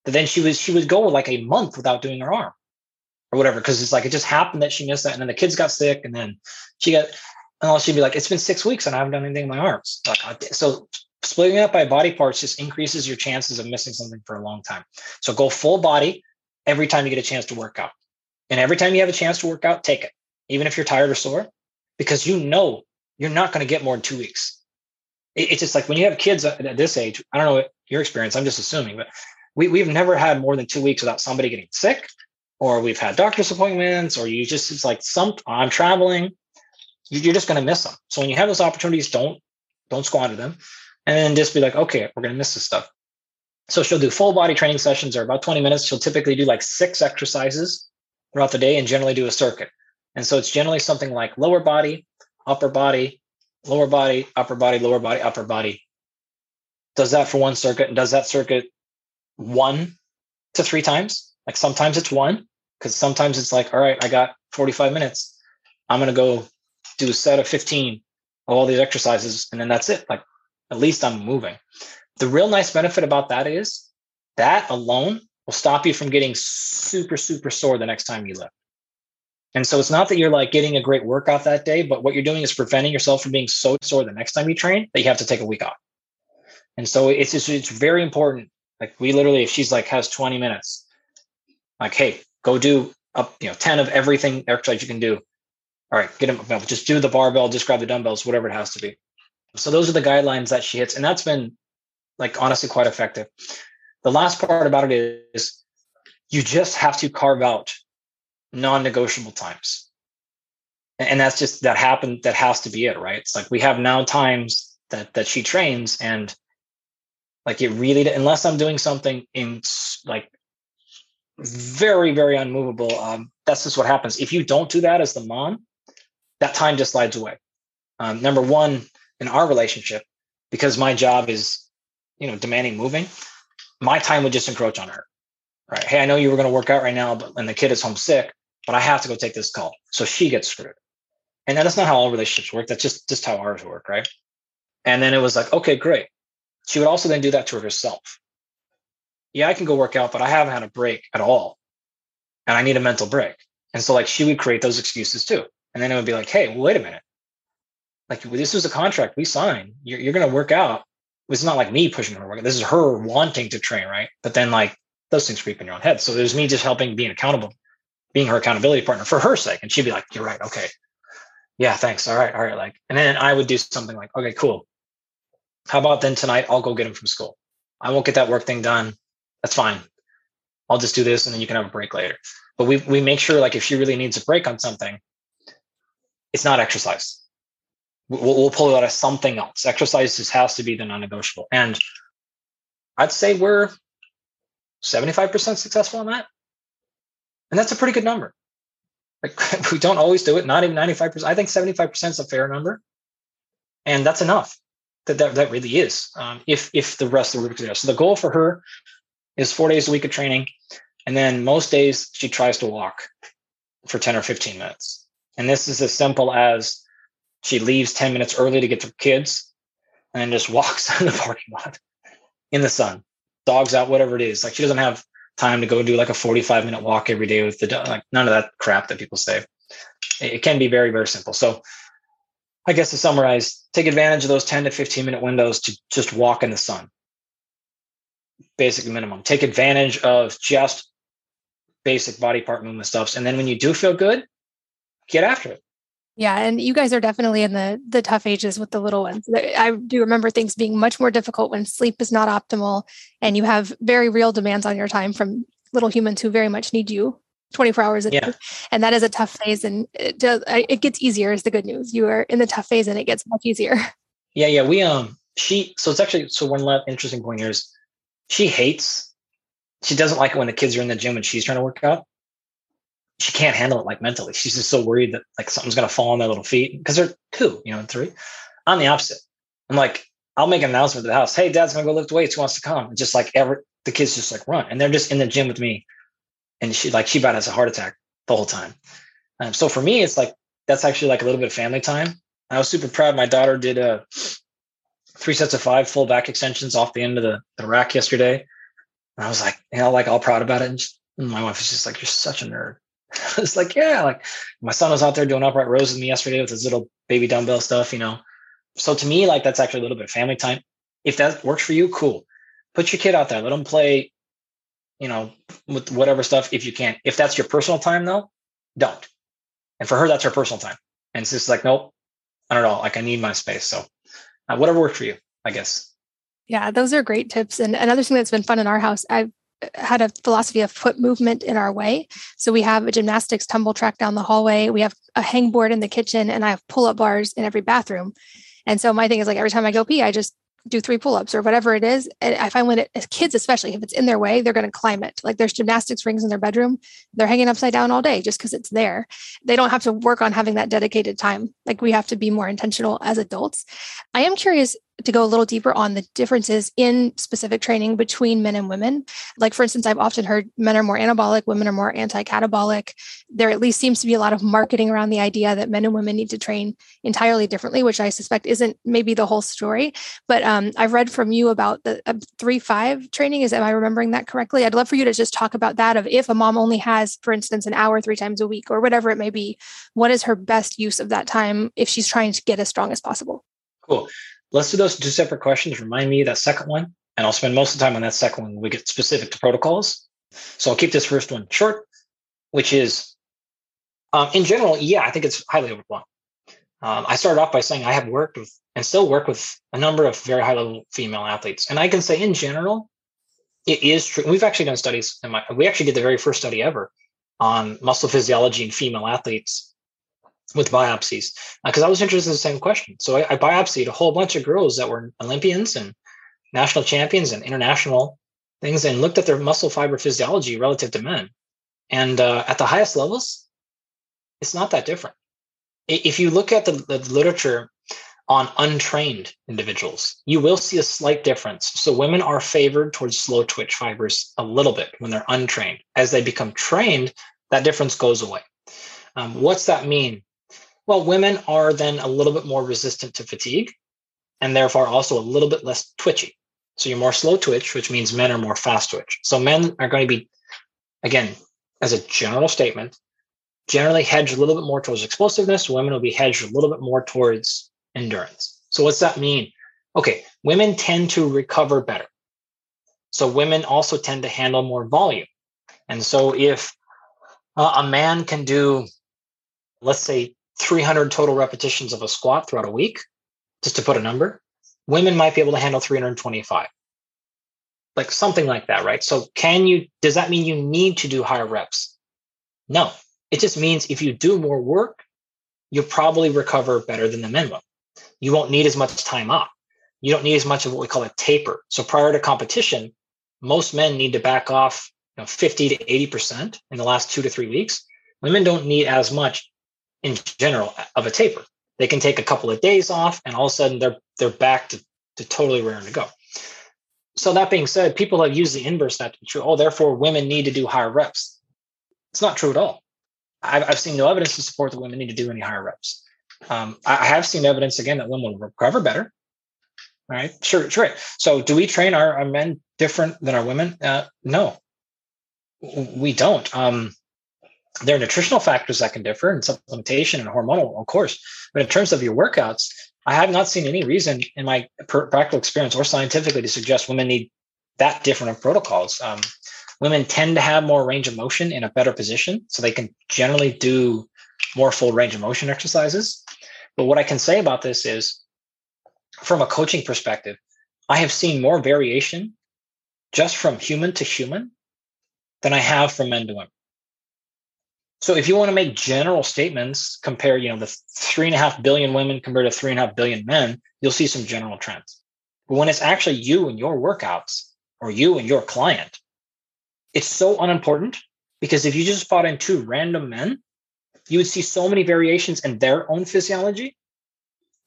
that then she was she would go like a month without doing her arm or whatever because it's like it just happened that she missed that and then the kids got sick and then she got and all she'd be like it's been six weeks and i haven't done anything in my arms. Like so splitting it up by body parts just increases your chances of missing something for a long time. So go full body every time you get a chance to work out. And every time you have a chance to work out take it even if you're tired or sore because you know you're not going to get more than two weeks it's just like when you have kids at this age, I don't know your experience, I'm just assuming, but we, we've never had more than two weeks without somebody getting sick, or we've had doctor's appointments, or you just, it's like some, I'm traveling, you're just going to miss them. So when you have those opportunities, don't, don't squander them and then just be like, okay, we're going to miss this stuff. So she'll do full body training sessions or about 20 minutes. She'll typically do like six exercises throughout the day and generally do a circuit. And so it's generally something like lower body, upper body, lower body, upper body, lower body, upper body. Does that for one circuit and does that circuit one to three times. Like sometimes it's one, because sometimes it's like, all right, I got 45 minutes. I'm going to go do a set of 15 of all these exercises. And then that's it. Like at least I'm moving. The real nice benefit about that is that alone will stop you from getting super, super sore the next time you lift. And so it's not that you're like getting a great workout that day, but what you're doing is preventing yourself from being so sore the next time you train that you have to take a week off. And so it's just, it's very important. Like we literally, if she's like has 20 minutes, like, hey, go do up, you know, 10 of everything exercise you can do. All right, get them, just do the barbell, just grab the dumbbells, whatever it has to be. So those are the guidelines that she hits. And that's been like honestly quite effective. The last part about it is you just have to carve out non-negotiable times. And that's just that happened, that has to be it, right? It's like we have now times that that she trains and like it really unless i'm doing something in like very very unmovable um, that's just what happens if you don't do that as the mom that time just slides away um, number one in our relationship because my job is you know demanding moving my time would just encroach on her right hey i know you were going to work out right now but and the kid is home sick but i have to go take this call. So she gets screwed. And that's not how all relationships work. That's just just how ours work right? And then it was like okay great. She would also then do that to herself. Yeah i can go work out but i haven't had a break at all. And i need a mental break. And so like she would create those excuses too. And then it would be like hey well, wait a minute. Like this was a contract we signed. You're, you're going to work out. It's not like me pushing her this is her wanting to train right? But then like those things creep in your own head. So there's me just helping being accountable being her accountability partner for her sake and she'd be like you're right okay yeah thanks all right all right like and then i would do something like okay cool how about then tonight I'll go get him from school. I won't get that work thing done. That's fine. I'll just do this and then you can have a break later. But we we make sure like if she really needs a break on something, it's not exercise. We'll, we'll pull it out of something else. Exercise just has to be the non-negotiable. And I'd say we're 75% successful in that. And that's a pretty good number. Like we don't always do it, not even 95%. I think 75% is a fair number. And that's enough that that, that really is um, if if the rest of the is there. So the goal for her is four days a week of training, and then most days she tries to walk for 10 or 15 minutes. And this is as simple as she leaves 10 minutes early to get to kids and then just walks in the parking lot in the sun, dogs out, whatever it is. Like she doesn't have time to go do like a 45 minute walk every day with the like none of that crap that people say. It can be very, very simple. So I guess to summarize, take advantage of those 10 to 15 minute windows to just walk in the sun. Basic minimum. Take advantage of just basic body part movement stuffs. And then when you do feel good, get after it. Yeah, and you guys are definitely in the the tough ages with the little ones. I do remember things being much more difficult when sleep is not optimal and you have very real demands on your time from little humans who very much need you 24 hours a day. Yeah. And that is a tough phase. And it does, it gets easier is the good news. You are in the tough phase and it gets much easier. Yeah. Yeah. We, um, she, so it's actually, so one last interesting point here is she hates, she doesn't like it when the kids are in the gym and she's trying to work out. She can't handle it like mentally. She's just so worried that like something's to fall on their little feet because they're two, you know, and three. I'm the opposite. I'm like, I'll make an announcement to the house. Hey, dad's to go lift weights. Who wants to come? And just like every, the kids just like run and they're just in the gym with me and she like she about has a heart attack the whole time. Um, so for me, it's like that's actually like a little bit of family time. I was super proud. My daughter did a uh, three sets of five full back extensions off the end of the, the rack yesterday. And I was like, you know, like all proud about it. And, just, and my wife was just like, you're such a nerd. it's like, yeah, like my son was out there doing upright rows with me yesterday with his little baby dumbbell stuff, you know. So to me, like that's actually a little bit of family time. If that works for you, cool. Put your kid out there, let them play you know, with whatever stuff if you can. If that's your personal time though, don't. And for her, that's her personal time. And it's just like, nope, not at all. Like I need my space. So uh, whatever works for you. I guess. Yeah, those are great tips. And another thing that's been fun in our house, I've had a philosophy of put movement in our way. So we have a gymnastics tumble track down the hallway. We have a hangboard in the kitchen, and I have pull up bars in every bathroom. And so my thing is like every time I go pee, I just do three pull-ups or whatever it is. And I find when it, as kids, especially if it's in their way, they're going to climb it. Like there's gymnastics rings in their bedroom. They're hanging upside down all day just because it's there. They don't have to work on having that dedicated time. Like we have to be more intentional as adults. I am curious to go a little deeper on the differences in specific training between men and women. Like, for instance, I've often heard men are more anabolic, women are more anti catabolic. There at least seems to be a lot of marketing around the idea that men and women need to train entirely differently, which I suspect isn't maybe the whole story. But um, I've read from you about the uh, 3 5 training. Is am I remembering that correctly? I'd love for you to just talk about that of if a mom only has, for instance, an hour three times a week or whatever it may be, what is her best use of that time if she's trying to get as strong as possible? Cool. Let's do those two separate questions. Remind me that second one, and I'll spend most of the time on that second one when we get specific to protocols. So I'll keep this first one short, which is um, in general, yeah, I think it's highly overblown. Um, I started off by saying I have worked with and still work with a number of very high level female athletes. And I can say in general, it is true. We've actually done studies, and we actually did the very first study ever on muscle physiology in female athletes with biopsies because uh, I was interested in the same question. So I, I, biopsied a whole bunch of girls that were Olympians and national champions and international things and looked at their muscle fiber physiology relative to men. And uh, at the highest levels, it's not that different. If you look at the, the literature on untrained individuals, you will see a slight difference. So women are favored towards slow twitch fibers a little bit when they're untrained. As they become trained, that difference goes away. Um, what's that mean? Well, women are then a little bit more resistant to fatigue and therefore also a little bit less twitchy. So you're more slow twitch, which means men are more fast twitch. So men are going to be, again, as a general statement, generally hedged a little bit more towards explosiveness. Women will be hedged a little bit more towards endurance. So what's that mean? Okay, women tend to recover better. So women also tend to handle more volume. And so if uh, a man can do, let's say, 300 total repetitions of a squat throughout a week, just to put a number, women might be able to handle 325. Like something like that, right? So, can you, does that mean you need to do higher reps? No, it just means if you do more work, you'll probably recover better than the minimum. You won't need as much time off. You don't need as much of what we call a taper. So, prior to competition, most men need to back off you know, 50 to 80% in the last two to three weeks. Women don't need as much in general of a taper. They can take a couple of days off and all of a sudden they're they're back to, to totally raring to go. So that being said, people have used the inverse that to be true. Oh, therefore women need to do higher reps. It's not true at all. I've, I've seen no evidence to support that women need to do any higher reps. Um, I have seen evidence again that women will recover better. All right, sure, sure. So, do we train our, our men different than our women? Uh, no, we don't. Um, there are nutritional factors that can differ and supplementation and hormonal, of course. But in terms of your workouts, I have not seen any reason in my practical experience or scientifically to suggest women need that different of protocols. Um, women tend to have more range of motion in a better position, so they can generally do more full range of motion exercises. But what I can say about this is, from a coaching perspective, I have seen more variation just from human to human than I have from men to women. So if you want to make general statements, compare, you know, the three and a half billion women compared to three and a half billion men, you'll see some general trends. But when it's actually you and your workouts or you and your client, it's so unimportant because if you just brought in two random men, you would see so many variations in their own physiology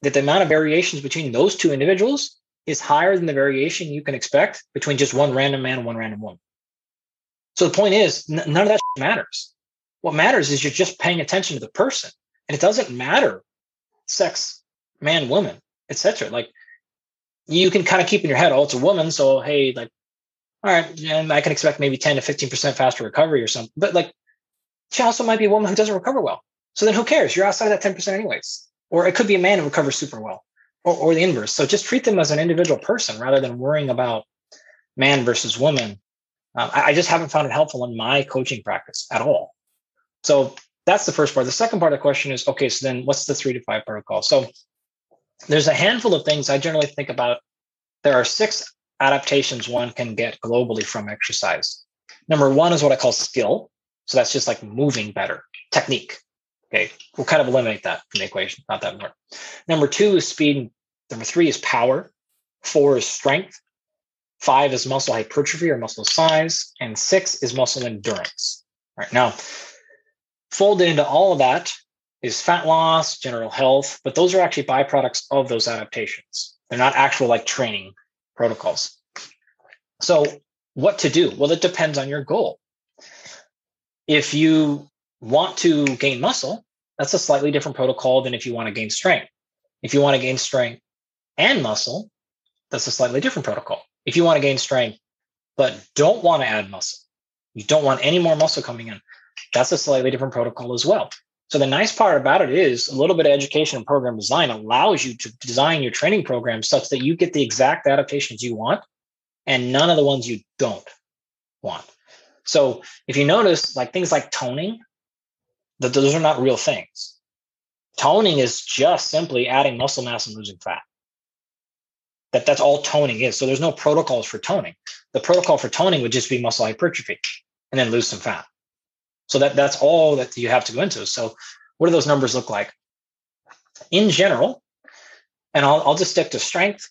that the amount of variations between those two individuals is higher than the variation you can expect between just one random man and one random woman. So the point is, n- none of that matters. What matters is you're just paying attention to the person, and it doesn't matter sex, man, woman, etc. Like you can kind of keep in your head, oh, it's a woman, so hey, like, all right, and I can expect maybe 10 to 15% faster recovery or something. But like, she also might be a woman who doesn't recover well. So then who cares? You're outside of that 10% anyways. Or it could be a man who recovers super well, or, or the inverse. So just treat them as an individual person rather than worrying about man versus woman. Um, I, I just haven't found it helpful in my coaching practice at all. So that's the first part. The second part of the question is okay, so then what's the three to five protocol? So there's a handful of things I generally think about there are six adaptations one can get globally from exercise. Number one is what I call skill. So that's just like moving better, technique. Okay, we'll kind of eliminate that from the equation, not that important. Number two is speed. Number three is power. Four is strength. Five is muscle hypertrophy or muscle size. And six is muscle endurance. All right, now, folded into all of that is fat loss, general health, but those are actually byproducts of those adaptations. They're not actual like training protocols. So, what to do? Well, it depends on your goal. If you want to gain muscle, that's a slightly different protocol than if you want to gain strength. If you want to gain strength and muscle, that's a slightly different protocol. If you want to gain strength, but don't want to add muscle, you don't want any more muscle coming in, that's a slightly different protocol as well. So the nice part about it is a little bit of education and program design allows you to design your training program such that you get the exact adaptations you want and none of the ones you don't want. So if you notice, like things like toning, that those are not real things. Toning is just simply adding muscle mass and losing fat. That that's all toning is. So there's no protocols for toning. The protocol for toning would just be muscle hypertrophy and then lose some fat. So that that's all that you have to go into. So what do those numbers look like? In general, and I'll, I'll just stick to strength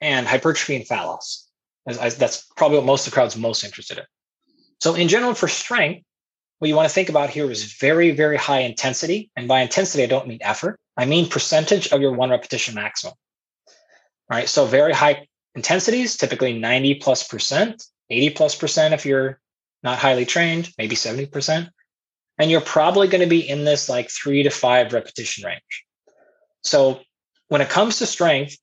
and hypertrophy and fat loss. That's probably what most of the crowd's most interested in. So in general, for strength, what you want to think about here is very, very high intensity. And by intensity, I don't mean effort. I mean percentage of your one repetition maximum. All right. So very high intensities, typically 90 plus percent, 80 plus percent if you're not highly trained, maybe 70%. And you're probably going to be in this like three to five repetition range. So when it comes to strength,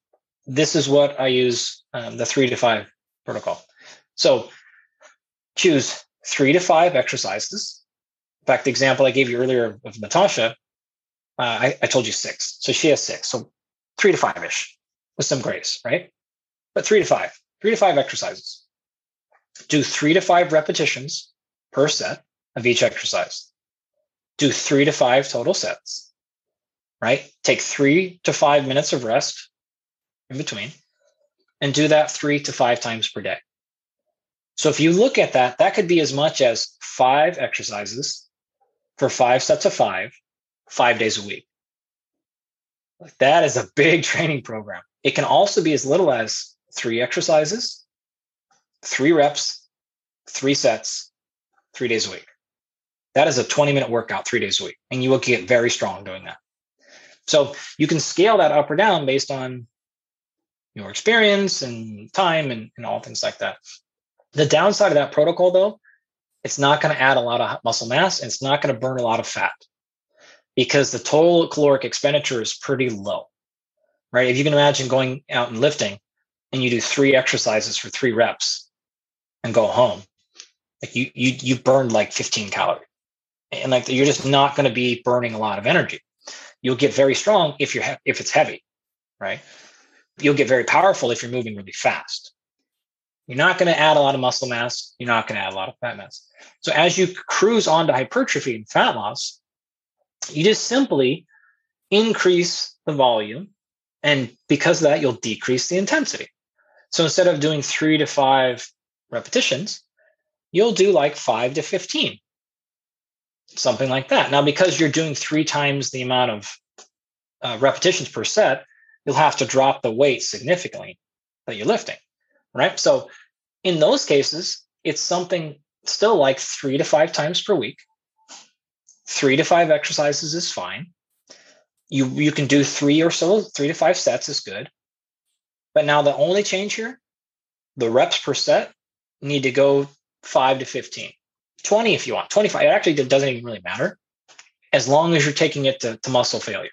this is what I use um, the three to five protocol. So choose three to five exercises. In fact, the example I gave you earlier of Natasha, uh, I, I told you six. So she has six. So three to five ish with some grace, right? But three to five, three to five exercises do three to five repetitions per set of each exercise. Do three to five total sets, right? Take three to five minutes of rest in between and do that three to five times per day. So if you look at that, that could be as much as five exercises for five sets of five, five days a week. That is a big training program. It can also be as little as three exercises three reps, three sets, three days a week. That is a 20 minute workout three days a week, and you will get very strong doing that. So you can scale that up or down based on your experience and time and, and all things like that. The downside of that protocol, though, it's not going to add a lot of muscle mass and it's not going to burn a lot of fat because the total caloric expenditure is pretty low, right? If you can imagine going out and lifting and you do three exercises for three reps, and go home, like you you you burned like 15 calories, and like you're just not going to be burning a lot of energy. You'll get very strong if you're if it's heavy, right? You'll get very powerful if you're moving really fast. You're not going to add a lot of muscle mass. You're not going to add a lot of fat mass. So as you cruise on to hypertrophy and fat loss, you just simply increase the volume. And because of that, you'll decrease the intensity. So instead of doing three to five repetitions, you'll do like five to 15, something like that. Now, because you're doing three times the amount of uh, repetitions per set, you'll have to drop the weight significantly that you're lifting, right? So, in those cases, it's something still like three to five times per week. Three to five exercises is fine. You, you can do three or so, three to five sets is good. But now the only change here, the reps per set need to go five to 15, 20 if you want, 25. It actually doesn't even really matter as long as you're taking it to, to muscle failure.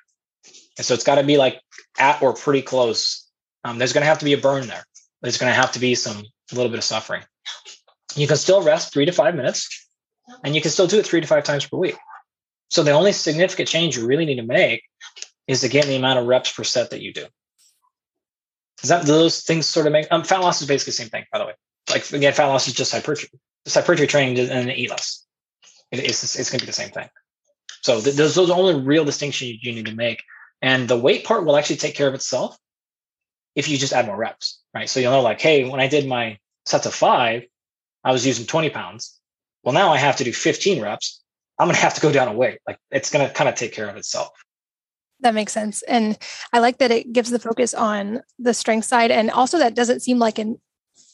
And so it's got to be like at or pretty close. Um, there's going to have to be a burn there. There's going to have to be some a little bit of suffering. You can still rest three to five minutes, and you can still do it three to five times per week. So the only significant change you really need to make is again the amount of reps per set that you do. Does that those things sort of make um, fat loss is basically the same thing, by the way like again, fat loss is just hypertrophy. It's hypertrophy training and eat less. It, it's it's going to be the same thing. So th- those those are only real distinctions you need to make. And the weight part will actually take care of itself if you just add more reps, right? So you'll know like, hey, when I did my sets of five, I was using 20 pounds. Well, now I have to do 15 reps. I'm going to have to go down a weight. Like it's going to kind of take care of itself. That makes sense. And I like that it gives the focus on the strength side. And also, that doesn't seem like an,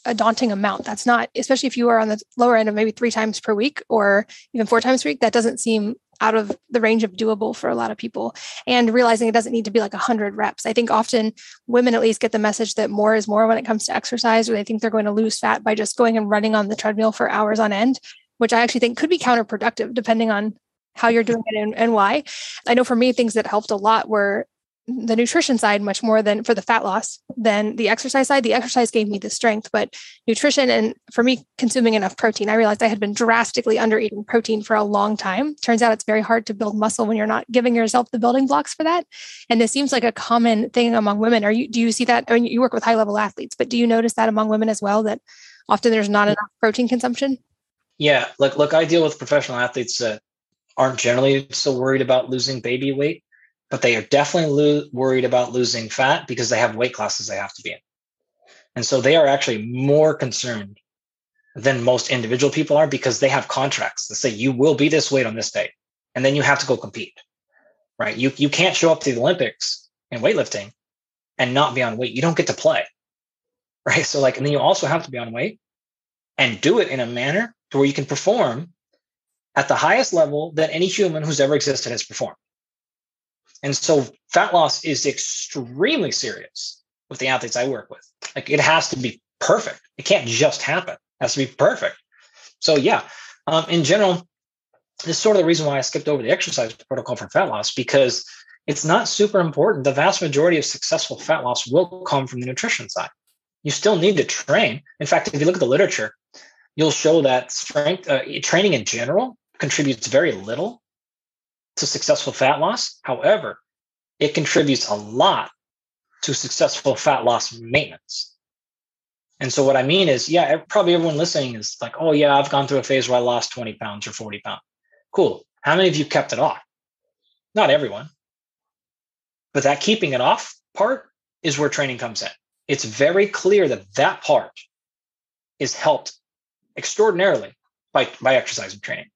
a daunting amount. That's not, especially if you are on the lower end of maybe three times per week or even four times per week, that doesn't seem out of the range of doable for a lot of people. And realizing it doesn't need to be like 100 reps. I think often women at least get the message that more is more when it comes to exercise, or they think they're going to lose fat by just going and running on the treadmill for hours on end which I actually think could be counterproductive depending on how you're doing it and, and why. I know for me, things that helped a lot were the nutrition side much more than for the fat loss than the exercise side. The exercise gave me the strength, but nutrition and for me, consuming enough protein. I realized I had been drastically under eating protein for a long time. Turns out it's very hard to build muscle when you're not giving yourself the building blocks for that. And this seems like a common thing among women. Are you do you see that? I mean, you work with high level athletes, but do you notice that among women as well that often there's not enough protein consumption? Yeah, look, look, I deal with professional athletes that aren't generally so worried about losing baby weight, but they are definitely lo- worried about losing fat because they have weight classes they have to be in. And so they are actually more concerned than most individual people are because they have contracts that say you will be this weight on this day. And then you have to go compete, right? You, you can't show up to the Olympics in weightlifting and not be on weight. You don't get to play, right? So like, and then you also have to be on weight and do it in a manner to where you can perform at the highest level that any human who's ever existed has performed. And so fat loss is extremely serious with the athletes I work with. Like it has to be perfect. It can't just happen. It has to be perfect. So yeah, um, in general, this is sort of the reason why I skipped over the exercise protocol for fat loss because it's not super important. The vast majority of successful fat loss will come from the nutrition side. You still need to train. In fact, if you look at the literature, you'll show that strength uh, training in general contributes very little to successful fat loss. However, it contributes a lot to successful fat loss maintenance. And so what I mean is, yeah, probably everyone listening is like, oh yeah, I've gone through a phase where I lost 20 pounds or 40 pounds. Cool. How many of you kept it off? Not everyone. But that keeping it off part is where training comes in. It's very clear that that part is helped extraordinarily by, by exercise and training.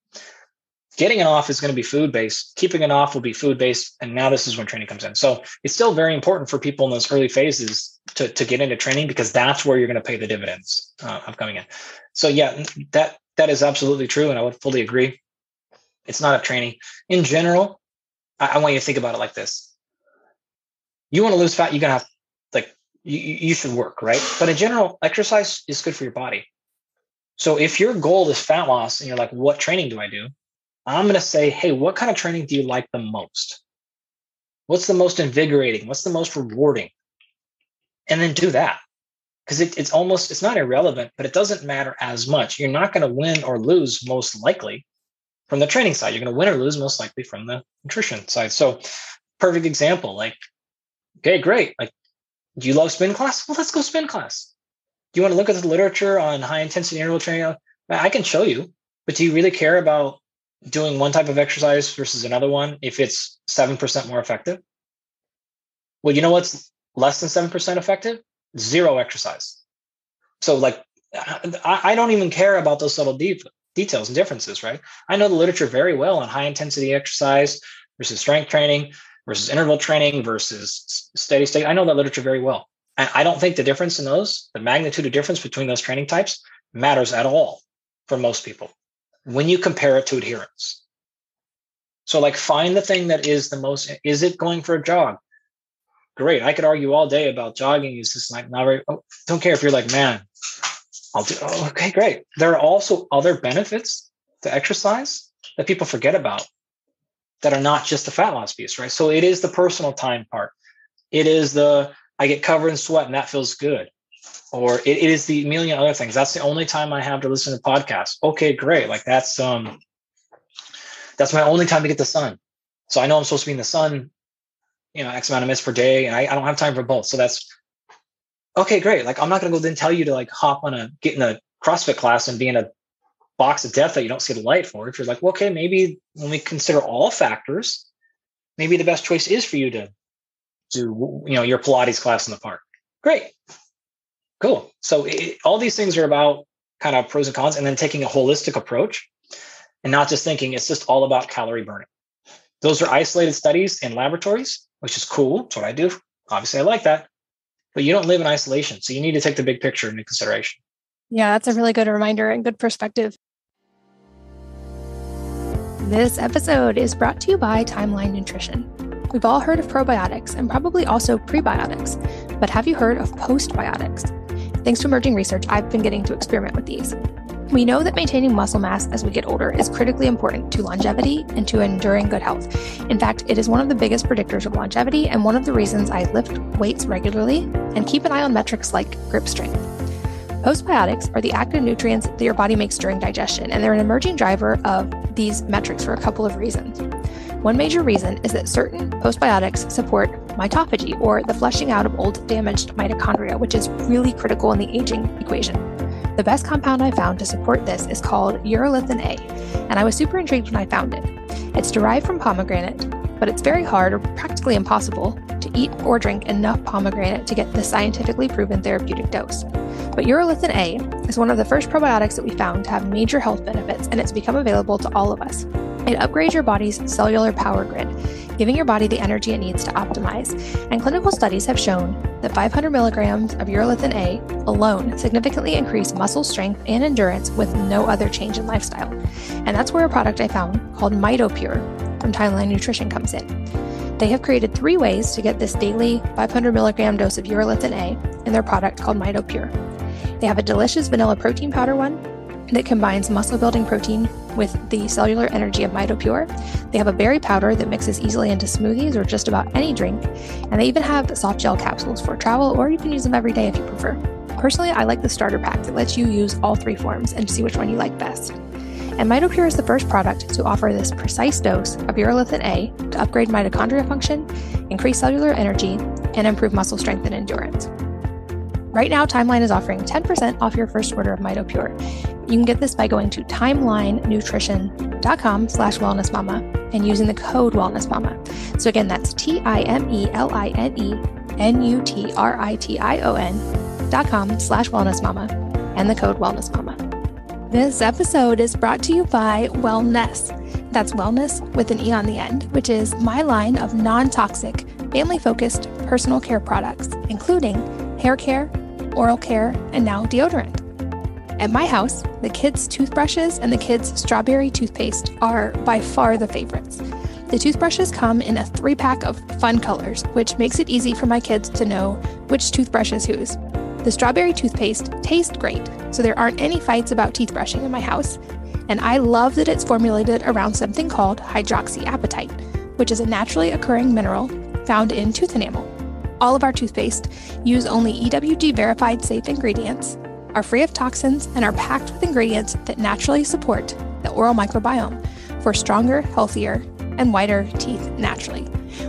Getting it off is going to be food based. Keeping it off will be food based. And now this is when training comes in. So it's still very important for people in those early phases to, to get into training because that's where you're going to pay the dividends uh, of coming in. So yeah, that that is absolutely true. And I would fully agree. It's not a training. In general, I, I want you to think about it like this. You want to lose fat, you're going to have like you, you should work, right? But in general, exercise is good for your body. So if your goal is fat loss and you're like, what training do I do? I'm going to say, hey, what kind of training do you like the most? What's the most invigorating? What's the most rewarding? And then do that. Because it, it's almost, it's not irrelevant, but it doesn't matter as much. You're not going to win or lose most likely from the training side. You're going to win or lose most likely from the nutrition side. So, perfect example like, okay, great. Like, do you love spin class? Well, let's go spin class do you want to look at the literature on high intensity interval training? I can show you, but do you really care about doing one type of exercise versus another one if it's 7% more effective? Well, you know what's less than 7% effective? Zero exercise. So, like, I, don't even care about those subtle de- details and differences, right? I know the literature very well on high intensity exercise versus strength training versus interval training versus steady state. I know that literature very well. And I don't think the difference in those, the magnitude of difference between those training types matters at all for most people when you compare it to adherence. So, like, find the thing that is the most, is it going for a jog? Great. I could argue all day about jogging is just like not very, oh, don't care if you're like, man, I'll do, oh, okay, great. There are also other benefits to exercise that people forget about that are not just the fat loss piece, right? So, it is the personal time part. It is the I get covered in sweat and that feels good. Or it, it is the million other things. That's the only time I have to listen to podcasts. Okay, great. Like that's um that's my only time to get the sun. So I know I'm supposed to be in the sun, you know, X amount of minutes per day, and I, I don't have time for both. So that's okay, great. Like I'm not gonna go then tell you to like hop on a get in a CrossFit class and be in a box of death that you don't see the light for. If you're like, well, okay, maybe when we consider all factors, maybe the best choice is for you to do you know your Pilates class in the park. Great. Cool. So it, all these things are about kind of pros and cons, and then taking a holistic approach and not just thinking it's just all about calorie burning. Those are isolated studies in laboratories, which is cool. That's what I do. Obviously, I like that. But you don't live in isolation. So you need to take the big picture into consideration. Yeah, that's a really good reminder and good perspective. This episode is brought to you by Timeline Nutrition. We've all heard of probiotics and probably also prebiotics, but have you heard of postbiotics? Thanks to emerging research, I've been getting to experiment with these. We know that maintaining muscle mass as we get older is critically important to longevity and to enduring good health. In fact, it is one of the biggest predictors of longevity and one of the reasons I lift weights regularly and keep an eye on metrics like grip strength. Postbiotics are the active nutrients that your body makes during digestion, and they're an emerging driver of these metrics for a couple of reasons. One major reason is that certain postbiotics support mitophagy, or the flushing out of old damaged mitochondria, which is really critical in the aging equation. The best compound I found to support this is called urolithin A, and I was super intrigued when I found it. It's derived from pomegranate, but it's very hard or practically impossible to eat or drink enough pomegranate to get the scientifically proven therapeutic dose. But urolithin A is one of the first postbiotics that we found to have major health benefits, and it's become available to all of us. It upgrades your body's cellular power grid, giving your body the energy it needs to optimize. And clinical studies have shown that 500 milligrams of urolithin A alone significantly increase muscle strength and endurance with no other change in lifestyle. And that's where a product I found called MitoPure from Timeline Nutrition comes in. They have created three ways to get this daily 500 milligram dose of urolithin A in their product called MitoPure. They have a delicious vanilla protein powder one that combines muscle building protein with the cellular energy of MitoPure. They have a berry powder that mixes easily into smoothies or just about any drink. And they even have soft gel capsules for travel, or you can use them every day if you prefer. Personally, I like the starter pack that lets you use all three forms and see which one you like best. And MitoPure is the first product to offer this precise dose of urolithin A to upgrade mitochondria function, increase cellular energy, and improve muscle strength and endurance. Right now, Timeline is offering 10% off your first order of MitoPure. You can get this by going to timelinenutrition.com slash wellnessmama and using the code wellnessmama. So again, that's T-I-M-E-L-I-N-E-N-U-T-R-I-T-I-O-N dot com slash wellnessmama and the code wellnessmama. This episode is brought to you by Wellnesse. That's wellness with an E on the end, which is my line of non toxic, family focused personal care products, including hair care, oral care, and now deodorant. At my house, the kids' toothbrushes and the kids' strawberry toothpaste are by far the favorites. The toothbrushes come in a three pack of fun colors, which makes it easy for my kids to know which toothbrush is whose. The strawberry toothpaste tastes great, so there aren't any fights about teeth brushing in my house. And I love that it's formulated around something called hydroxyapatite, which is a naturally occurring mineral found in tooth enamel. All of our toothpaste use only EWG verified safe ingredients are free of toxins and are packed with ingredients that naturally support the oral microbiome for stronger, healthier, and whiter teeth naturally.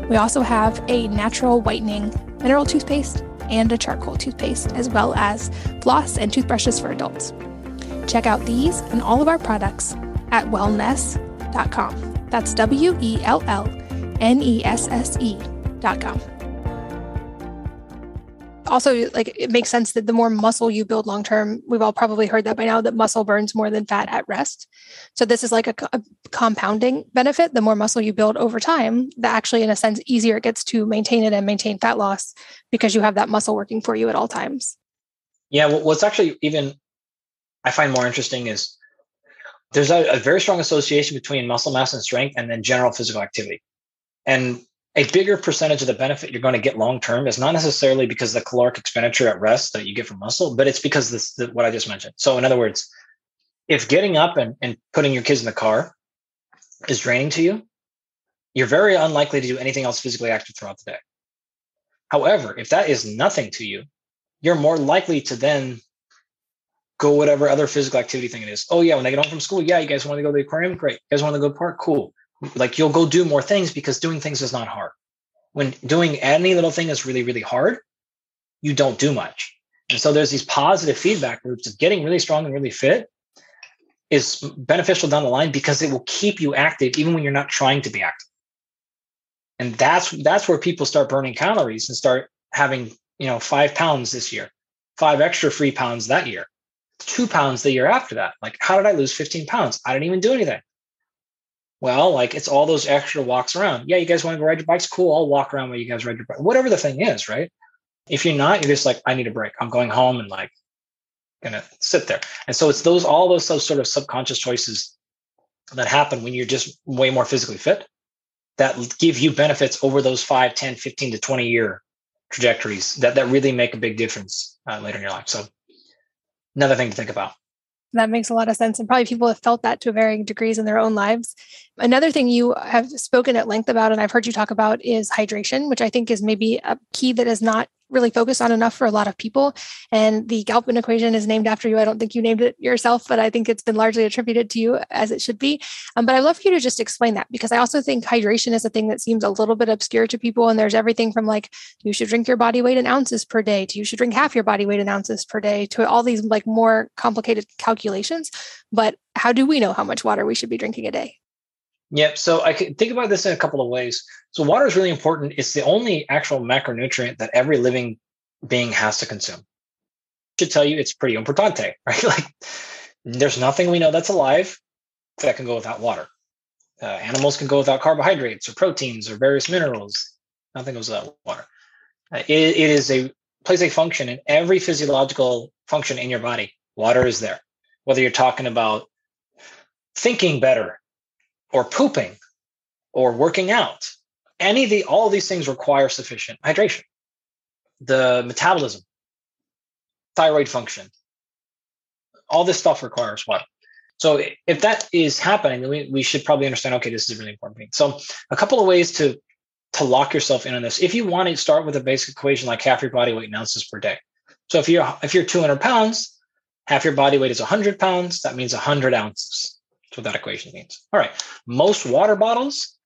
We also have a natural whitening mineral toothpaste and a charcoal toothpaste, as well as floss and toothbrushes for adults. Check out these and all of our products at wellnesse.com. That's W E L L N E S S E.com also like it makes sense that the more muscle you build long term we've all probably heard that by now that muscle burns more than fat at rest. So this is like a, a, compounding benefit. The more muscle you build over time that actually in a sense easier it gets to maintain it and maintain fat loss because you have that muscle working for you at all times. Yeah what's actually even i find more interesting is there's a, a very strong association between muscle mass and strength and then general physical activity. And a bigger percentage of the benefit you're going to get long term is not necessarily because the caloric expenditure at rest that you get from muscle, but it's because this the, what I just mentioned. So, in other words, if getting up and, and putting your kids in the car is draining to you, you're very unlikely to do anything else physically active throughout the day. However, if that is nothing to you, you're more likely to then go whatever other physical activity thing it is. Oh yeah, when they get home from school, yeah, you guys want to go to the aquarium? Great. You guys want to go to the park? Cool like you'll go do more things because doing things is not hard. When doing any little thing is really, really hard, you don't do much. And so there's these positive feedback loops of getting really strong and really fit is beneficial down the line because it will keep you active even when you're not trying to be active. And that's that's where people start burning calories and start having you know, five pounds this year, five extra free pounds that year, two pounds the year after that. Like, how did I lose 15 pounds? I didn't even do anything. Well, like it's all those extra walks around. Yeah, you guys want to go ride your bikes? Cool. I'll walk around while you guys ride your bike. Whatever the thing is, right? If you're not, you're just like, I need a break. I'm going home and like gonna sit there. And so it's those all those, sort of subconscious choices that happen when you're just way more physically fit that give you benefits over those 5 10 15 to 20 year trajectories that that really make a big difference uh, later in your life so another thing to think about that makes a lot of sense. And probably people have felt that to varying degrees in their own lives. Another thing you have spoken at length about, and I've heard you talk about, is hydration, which I think is maybe a key that is not really focused on enough for a lot of people. And the Galpin equation is named after you. I don't think you named it yourself, but I think it's been largely attributed to you as it should be. Um, but I'd love for you to just explain that because I also think hydration is a thing that seems a little bit obscure to people. And there's everything from like, you should drink your body weight in ounces per day to you should drink half your body weight in ounces per day to all these like more complicated calculations. But how do we know how much water we should be drinking a day? Yep. So I can think about this in a couple of ways. So water is really important. It's the only actual macronutrient that every living being has to consume. Should tell you it's pretty importante, right? Like there's nothing we know that's alive that can go without water. Uh, animals can go without carbohydrates or proteins or various minerals. Nothing goes without water. Uh, it, it is a plays a function in every physiological function in your body. Water is there. Whether you're talking about thinking better, or pooping or working out. Any of the all of these things require sufficient hydration. The metabolism, thyroid function, all this stuff requires water. So if that is happening, then we, we should probably understand, okay, this is a really important thing. So a couple of ways to to lock yourself in on this. If you want to start with a basic equation like half your body weight in ounces per day. So if you're if you're 200 pounds, half your body weight is 100 pounds, that means 100 ounces. That's what that equation means. All right. Most water bottles,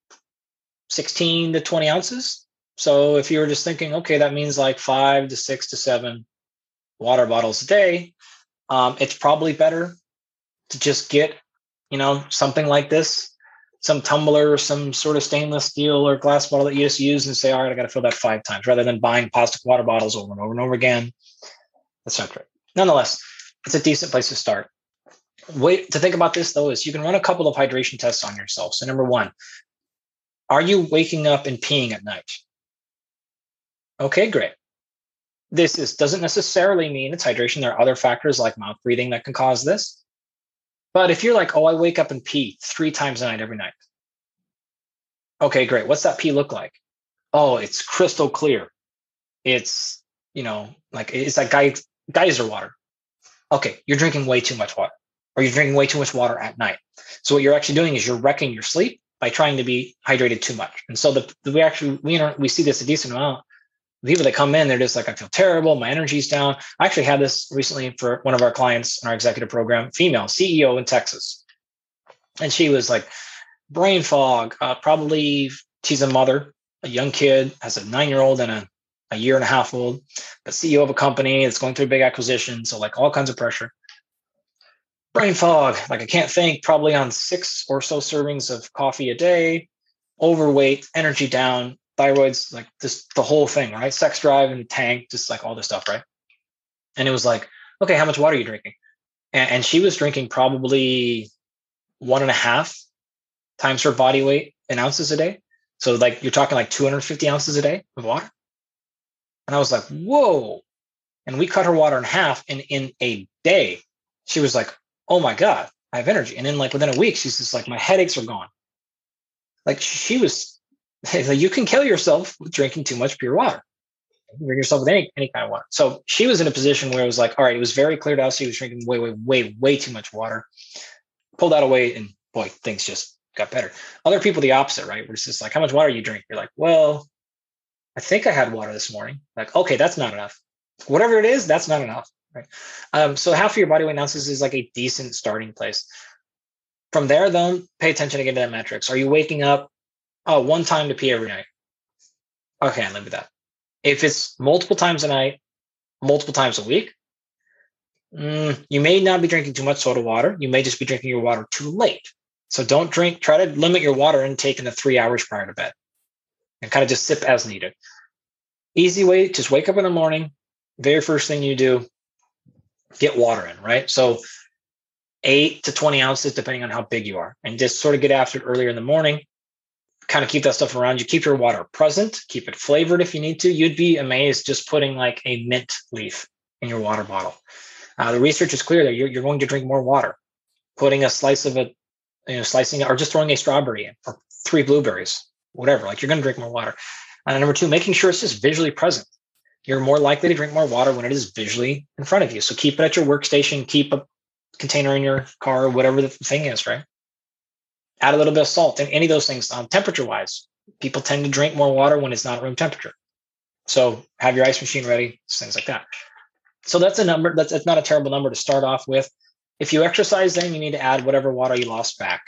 16 to 20 ounces. So if you were just thinking, okay, that means like five to six to seven water bottles a day, um, it's probably better to just get, you know, something like this, some tumbler or some sort of stainless steel or glass bottle that you just use and say, all right, I got to fill that five times rather than buying plastic water bottles over and over and over again. Great. Nonetheless, it's a decent place to start way to think about this though is you can run a couple of hydration tests on yourself. So number one, are you waking up and peeing at night? Okay, great. This is doesn't necessarily mean it's hydration. There are other factors like mouth breathing that can cause this. But if you're like, oh, I wake up and pee three times a night every night. Okay, great. What's that pee look like? Oh, it's crystal clear. It's, you know, like it's like geyser water. Okay, you're drinking way too much water or you're drinking way too much water at night. So what you're actually doing is you're wrecking your sleep by trying to be hydrated too much. And so the, the we actually we we see this a decent amount. People that come in, they're just like, I feel terrible, my energy's down. I actually had this recently for one of our clients in our executive program, female CEO in Texas, and she was like, brain fog. Uh, probably she's a mother, a young kid, has a nine year old and a a year and a half old, the CEO of a company that's going through a big acquisition, so like all kinds of pressure brain fog. Like I can't think, probably on six or so servings of coffee a day, overweight, energy down, thyroid's like this, the whole thing, right? Sex drive and tank, just like all this stuff, right? And it was like, okay, how much water are you drinking? And, and she was drinking probably one and a half times her body weight in ounces a day. So like you're talking like 250 ounces a day of water. And I was like, whoa. And we cut her water in half. And in a day, she was like, oh my God, I have energy. And then like within a week, she's just like, my headaches are gone. Like she was like, you can kill yourself with drinking too much pure water. You bring yourself with any, any kind of water. So she was in a position where it was like, all right, it was very clear to us she was drinking way, way, way, way too much water. Pulled out a weight and boy, things just got better. Other people, the opposite, right? Where it's just like, how much water you drink? You're like, well, I think I had water this morning. Like, okay, that's not enough. Whatever it is, that's not enough. Right. Um, so half of your body weight ounces is like a decent starting place. From there, though, pay attention again to that metrics. Are you waking up oh, one time to pee every night? Okay, I live with that. If it's multiple times a night, multiple times a week, mm, you may not be drinking too much soda water. You may just be drinking your water too late. So don't drink, try to limit your water intake in the three hours prior to bed and kind of just sip as needed. Easy way, just wake up in the morning. Very first thing you do, get water in, right? So eight to 20 ounces, depending on how big you are, and just sort of get after it earlier in the morning. Kind of keep that stuff around you. Keep your water present, keep it flavored if you need to. You'd be amazed just putting like a mint leaf in your water bottle. Uh, the research is clear that you're, you're going to drink more water. Putting a slice of it, you know, slicing or just throwing a strawberry in, or three blueberries, whatever. Like you're going to drink more water. And number two, making sure it's just visually present. You're more likely to drink more water when it is visually in front of you. So keep it at your workstation, keep a container in your car, whatever the thing is, right? Add a little bit of salt and any of those things. Um, temperature wise, people tend to drink more water when it's not room temperature. So have your ice machine ready, things like that. So that's a number. That's, that's not a terrible number to start off with. If you exercise, then you need to add whatever water you lost back.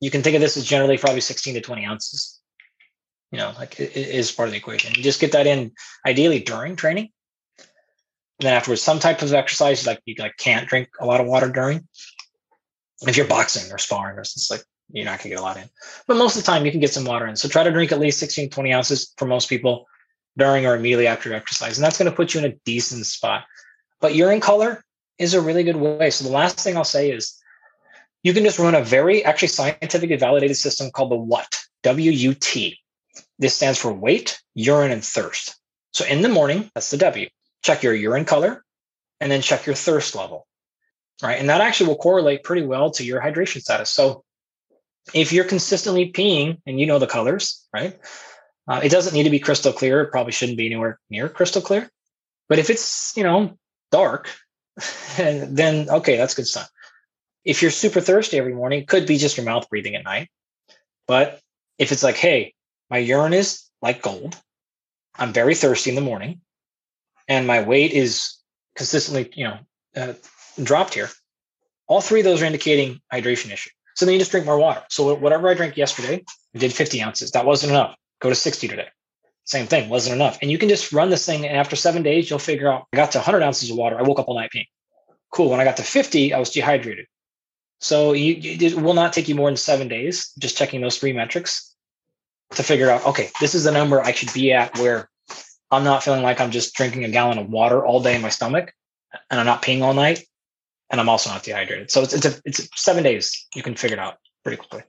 You can think of this as generally probably 16 to 20 ounces. You know, like it, it is part of the equation. You just get that in ideally during training. And then afterwards, some type of exercise, like you like can't drink a lot of water during. If you're boxing or sparring or something, like you're not gonna get a lot in. But most of the time you can get some water in. So try to drink at least 16, 20 ounces for most people during or immediately after exercise. And that's going to put you in a decent spot. But urine color is a really good way. So the last thing I'll say is you can just run a very actually scientifically validated system called the WUT, W-U-T. This stands for weight, urine, and thirst. So in the morning, that's the W. Check your urine color and then check your thirst level. Right. And that actually will correlate pretty well to your hydration status. So if you're consistently peeing and you know the colors, right? Uh, it doesn't need to be crystal clear. It probably shouldn't be anywhere near crystal clear. But if it's, you know, dark, then okay, that's good stuff. If you're super thirsty every morning, could be just your mouth breathing at night. But if it's like, hey, my urine is like gold, I'm very thirsty in the morning, and my weight is consistently, you know, uh, dropped here, all three of those are indicating hydration issue. So then you just drink more water. So whatever I drank yesterday, I did 50 ounces. That wasn't enough go to 60 today. Same thing, wasn't enough. And you can just run this thing. And after seven days, you'll figure out I got to 100 ounces of water. I woke up all night peeing. Cool. When I got to 50, I was dehydrated. So you, it will not take you more than seven days, just checking those three metrics to figure out, okay, this is the number I should be at where I'm not feeling like I'm just drinking a gallon of water all day in my stomach and I'm not peeing all night and I'm also not dehydrated. So it's, it's, a, it's seven days. You can figure it out pretty quickly.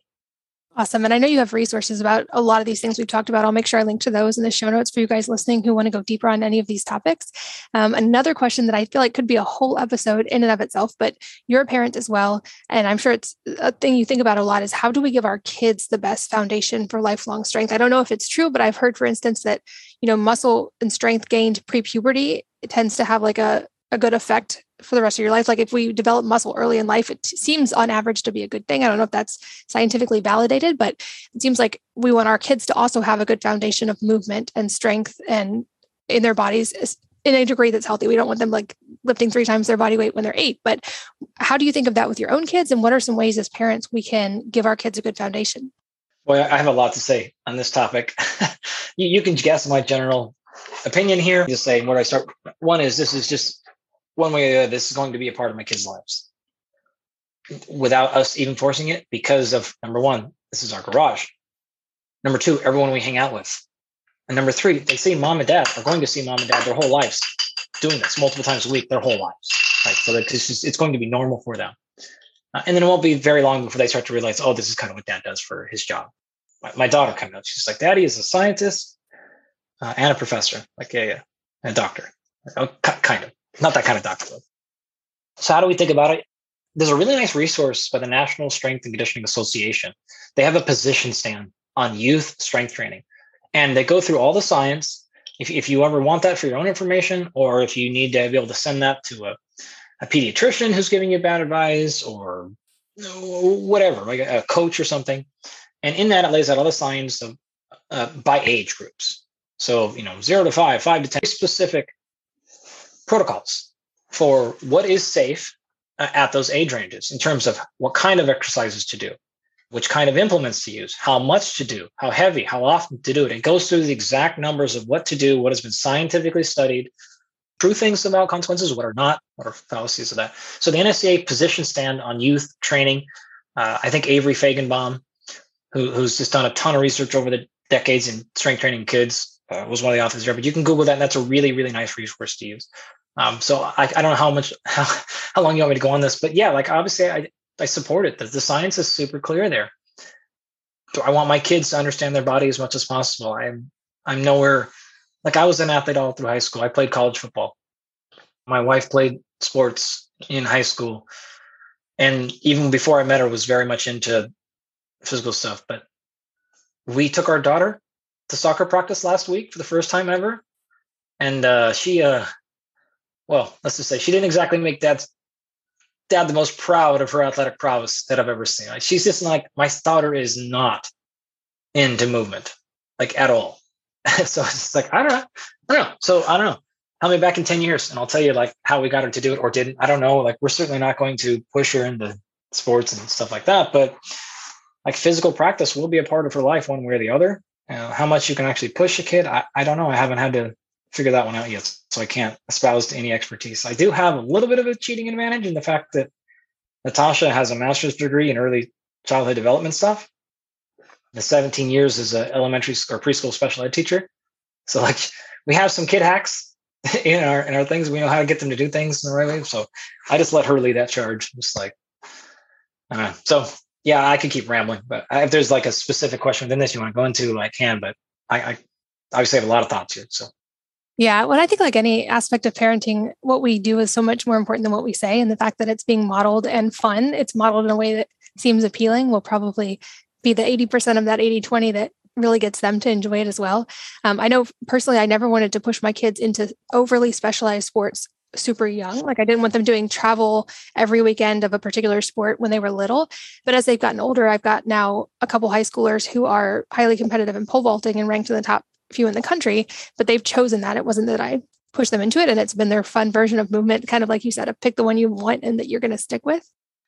Awesome. And I know you have resources about a lot of these things we've talked about. I'll make sure I link to those in the show notes for you guys listening who want to go deeper on any of these topics. Um, another question that I feel like could be a whole episode in and of itself, but you're a parent as well. And I'm sure it's a thing you think about a lot is how do we give our kids the best foundation for lifelong strength? I don't know if it's true, but I've heard, for instance, that, you know, muscle and strength gained pre puberty tends to have like a, a good effect for the rest of your life. Like if we develop muscle early in life, it seems on average to be a good thing. I don't know if that's scientifically validated, but it seems like we want our kids to also have a good foundation of movement and strength and in their bodies in a degree that's healthy. We don't want them like lifting three times their body weight when they're eight. But how do you think of that with your own kids? And what are some ways as parents we can give our kids a good foundation? Well, I have a lot to say on this topic. you, you can guess my general opinion here. Just say where I start. One is this is just one way or the other, this is going to be a part of my kids' lives without us even forcing it because of number one, this is our garage. Number two, everyone we hang out with. And number three, they see mom and dad are going to see mom and dad their whole lives doing this multiple times a week, their whole lives. Right. So it's, just, it's going to be normal for them. Uh, and then it won't be very long before they start to realize, oh, this is kind of what dad does for his job. My, my daughter coming up, she's like, Daddy is a scientist uh, and a professor, like yeah, yeah, a doctor. Oh, kind of not that kind of doctor. So how do we think about it? There's a really nice resource by the National Strength and Conditioning Association. They have a position stand on youth strength training, and they go through all the science. If, if you ever want that for your own information, or if you need to be able to send that to a, a pediatrician who's giving you bad advice, or whatever, like a, coach or something, and in that it lays out all the science of uh, by age groups. So you know, zero to five, five to ten, specific protocols for what is safe uh, at those age ranges in terms of what kind of exercises to do, which kind of implements to use, how much to do, how heavy, how often to do it. It goes through the exact numbers of what to do, what has been scientifically studied, true things about consequences, what are not, what are fallacies of that. So the NSCA position stand on youth training. Uh, I think Avery Faigenbaum, who, who's just done a ton of research over the decades in strength training kids, uh, was one of the authors there, but you can Google that, and that's a really, really nice resource to use. Um, so I, I don't know how much how, how long you want me to go on this, but yeah, like obviously I I support it. The, the science is super clear there. Do I want my kids to understand their body as much as possible? I'm I'm nowhere like I was an athlete all through high school. I played college football. My wife played sports in high school. And even before I met her was very much into physical stuff. But we took our daughter to soccer practice last week for the first time ever. And uh, she uh well, let's just say she didn't exactly make dad's dad the most proud of her athletic prowess that I've ever seen. Like she's just like my daughter is not into movement, like at all. so it's like I don't know, I don't know. So I don't know. Tell me back in ten years, and I'll tell you like how we got her to do it or didn't. I don't know. Like we're certainly not going to push her into sports and stuff like that, but like physical practice will be a part of her life one way or the other. Uh, how much you can actually push a kid, I, I don't know. I haven't had to figure that one out yet, so I can't espouse to any expertise. I do have a little bit of a cheating advantage in the fact that Natasha has a master's degree in early childhood development stuff. The 17 years as an elementary or preschool special ed teacher. So like we have some kid hacks in our in our things. We know how to get them to do things in the right way. So I just let her lead that charge. Just like so yeah, I could keep rambling, but if there's like a specific question within this you want to go into, I can. But I, I obviously have a lot of thoughts here. So yeah. Well, I think like any aspect of parenting, what we do is so much more important than what we say. And the fact that it's being modeled and fun, it's modeled in a way that seems appealing will probably be the 80% of that 80 20 that really gets them to enjoy it as well. Um, I know personally, I never wanted to push my kids into overly specialized sports super young. Like I didn't want them doing travel every weekend of a particular sport when they were little. But as they've gotten older, I've got now a couple high schoolers who are highly competitive in pole vaulting and ranked in the top few in the country, but they've chosen that. It wasn't that I pushed them into it and it's been their fun version of movement, kind of like you said, pick the one you want and that you're going to stick with.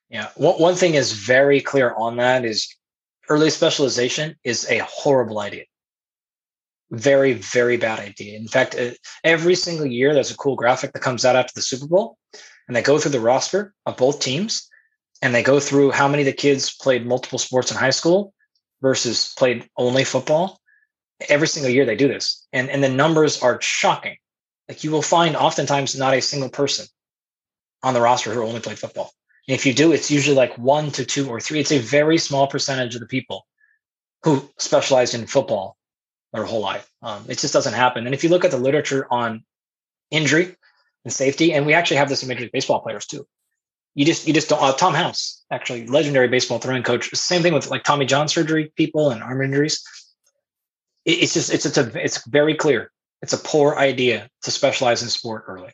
Yeah. One thing is very clear on that is early specialization is a horrible idea. Very, very bad idea. In fact, every single year there's a cool graphic that comes out after the Super Bowl and they go through the roster of both teams and they go through how many of the kids played multiple sports in high school versus played only football. Every single year they do this and and the numbers are shocking. Like you will find oftentimes not a single person on the roster who only played football. And if you do it's usually like one to two or three. It's a very small percentage of the people who specialize in football their whole life. Um, it just doesn't happen. And if you look at the literature on injury and safety and we actually have this in major league baseball players too. You just you just don't uh, tom house actually legendary baseball throwing coach same thing with like tommy john surgery people and arm injuries. It's just it's it's a it's very clear. It's a poor idea to specialize in sport early.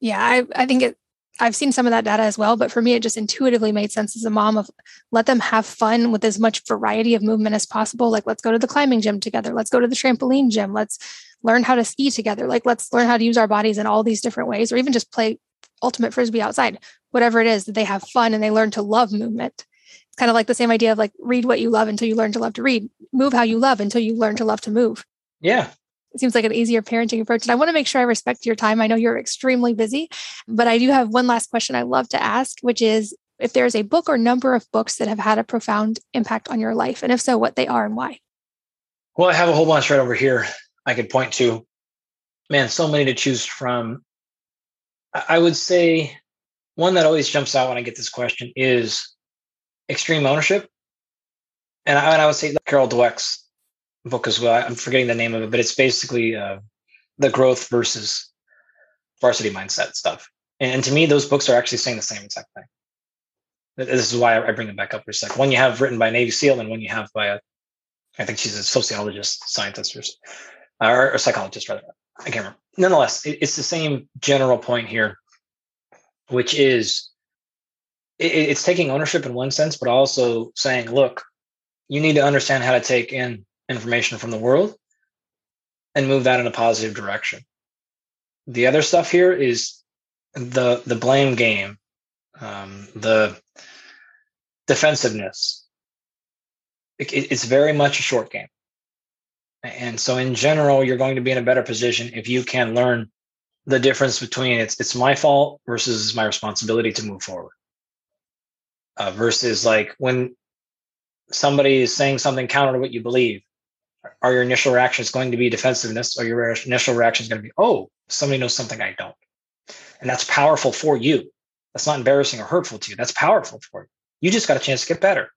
Yeah i i think it i've seen some of that data as well but for me it just intuitively made sense as a mom of let them have fun with as much variety of movement as possible. Like let's go to the climbing gym together. Let's go to the trampoline gym. Let's learn how to ski together. Like let's learn how to use our bodies in all these different ways or even just play ultimate frisbee outside whatever it is that they have fun and they learn to love movement. It's kind of like the same idea of like read what you love until you learn to love to read, move how you love until you learn to love to move. Yeah. It seems like an easier parenting approach. And I want to make sure I respect your time. I know you're extremely busy, but I do have one last question I love to ask, which is if there's a book or number of books that have had a profound impact on your life, and if so, what they are and why. Well, I have a whole bunch right over here I could point to. Man, so many to choose from. I would say one that always jumps out when I get this question is extreme ownership. And I, and I would say Carol Dweck's book as well. I'm forgetting the name of it, but it's basically uh, the growth versus varsity mindset stuff. And, and, to me, those books are actually saying the same exact thing. This is why I bring them back up for a sec. One you have written by Navy SEAL, and one you have by a, I think she's a sociologist, scientist, or, or, psychologist rather. I can't remember. Nonetheless, it, it's the same general point here, which is it's taking ownership in one sense, but also saying, look, you need to understand how to take in information from the world and move that in a positive direction. The other stuff here is the the blame game, um, the defensiveness. It, it's very much a short game, and so in general, you're going to be in a better position if you can learn the difference between it's it's my fault versus it's my responsibility to move forward uh, versus like when somebody is saying something counter to what you believe Are your initial reactions going to be defensiveness or your initial reaction is going to be, oh, somebody knows something I don't? And that's powerful for you. That's not embarrassing or hurtful to you. That's powerful for you. You just got a chance to get better.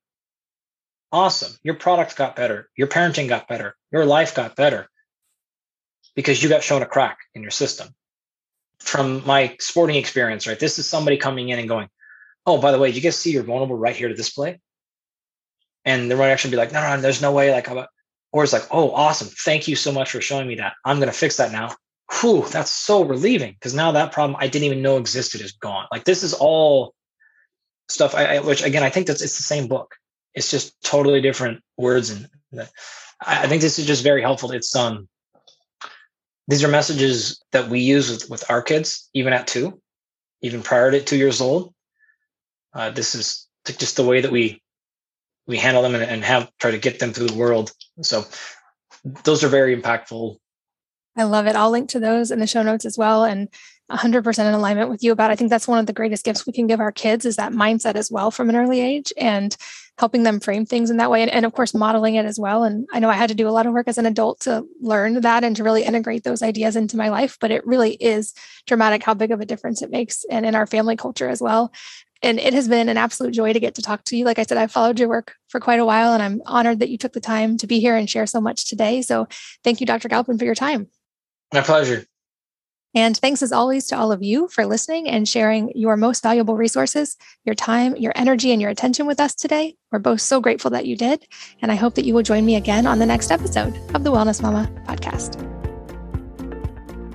Awesome. Your product got better. Your parenting got better. Your life got better because you got shown a crack in your system. From my sporting experience, right? This is somebody coming in and going, Oh, by the way, you guys see you're vulnerable right here to this play? And the right actually be like, no, no, there's no way. Like, or it's like, oh, awesome. Thank you so much for showing me that. I'm going to fix that now. Whew, that's so relieving because now that problem I didn't even know existed is gone. Like this is all stuff. I, I which again I think that's it's the same book. It's just totally different words, and I, I think this is just very helpful. It's um, these are messages that we use with, with our kids, even at two, even prior to two years old. Uh, this is just the way that we we handle them and, and have try to get them through the world. So those are very impactful. I love it. I'll link to those in the show notes as well. And 100% in alignment with you about. I think that's one of the greatest gifts we can give our kids is that mindset as well from an early age and helping them frame things in that way. And, and of course, modeling it as well. And I know I had to do a lot of work as an adult to learn that and to really integrate those ideas into my life. But it really is dramatic how big of a difference it makes and in our family culture as well and it has been an absolute joy to get to talk to you. Like I said, I've followed your work for quite a while, and I'm honored that you took the time to be here and share so much today. So thank you, Dr. Galpin, for your time. My pleasure. And thanks as always to all of you for listening and sharing your most valuable resources, your time, your energy, and your attention with us today. We're both so grateful that you did. And I hope that you will join me again on the next episode of the Wellness Mama podcast.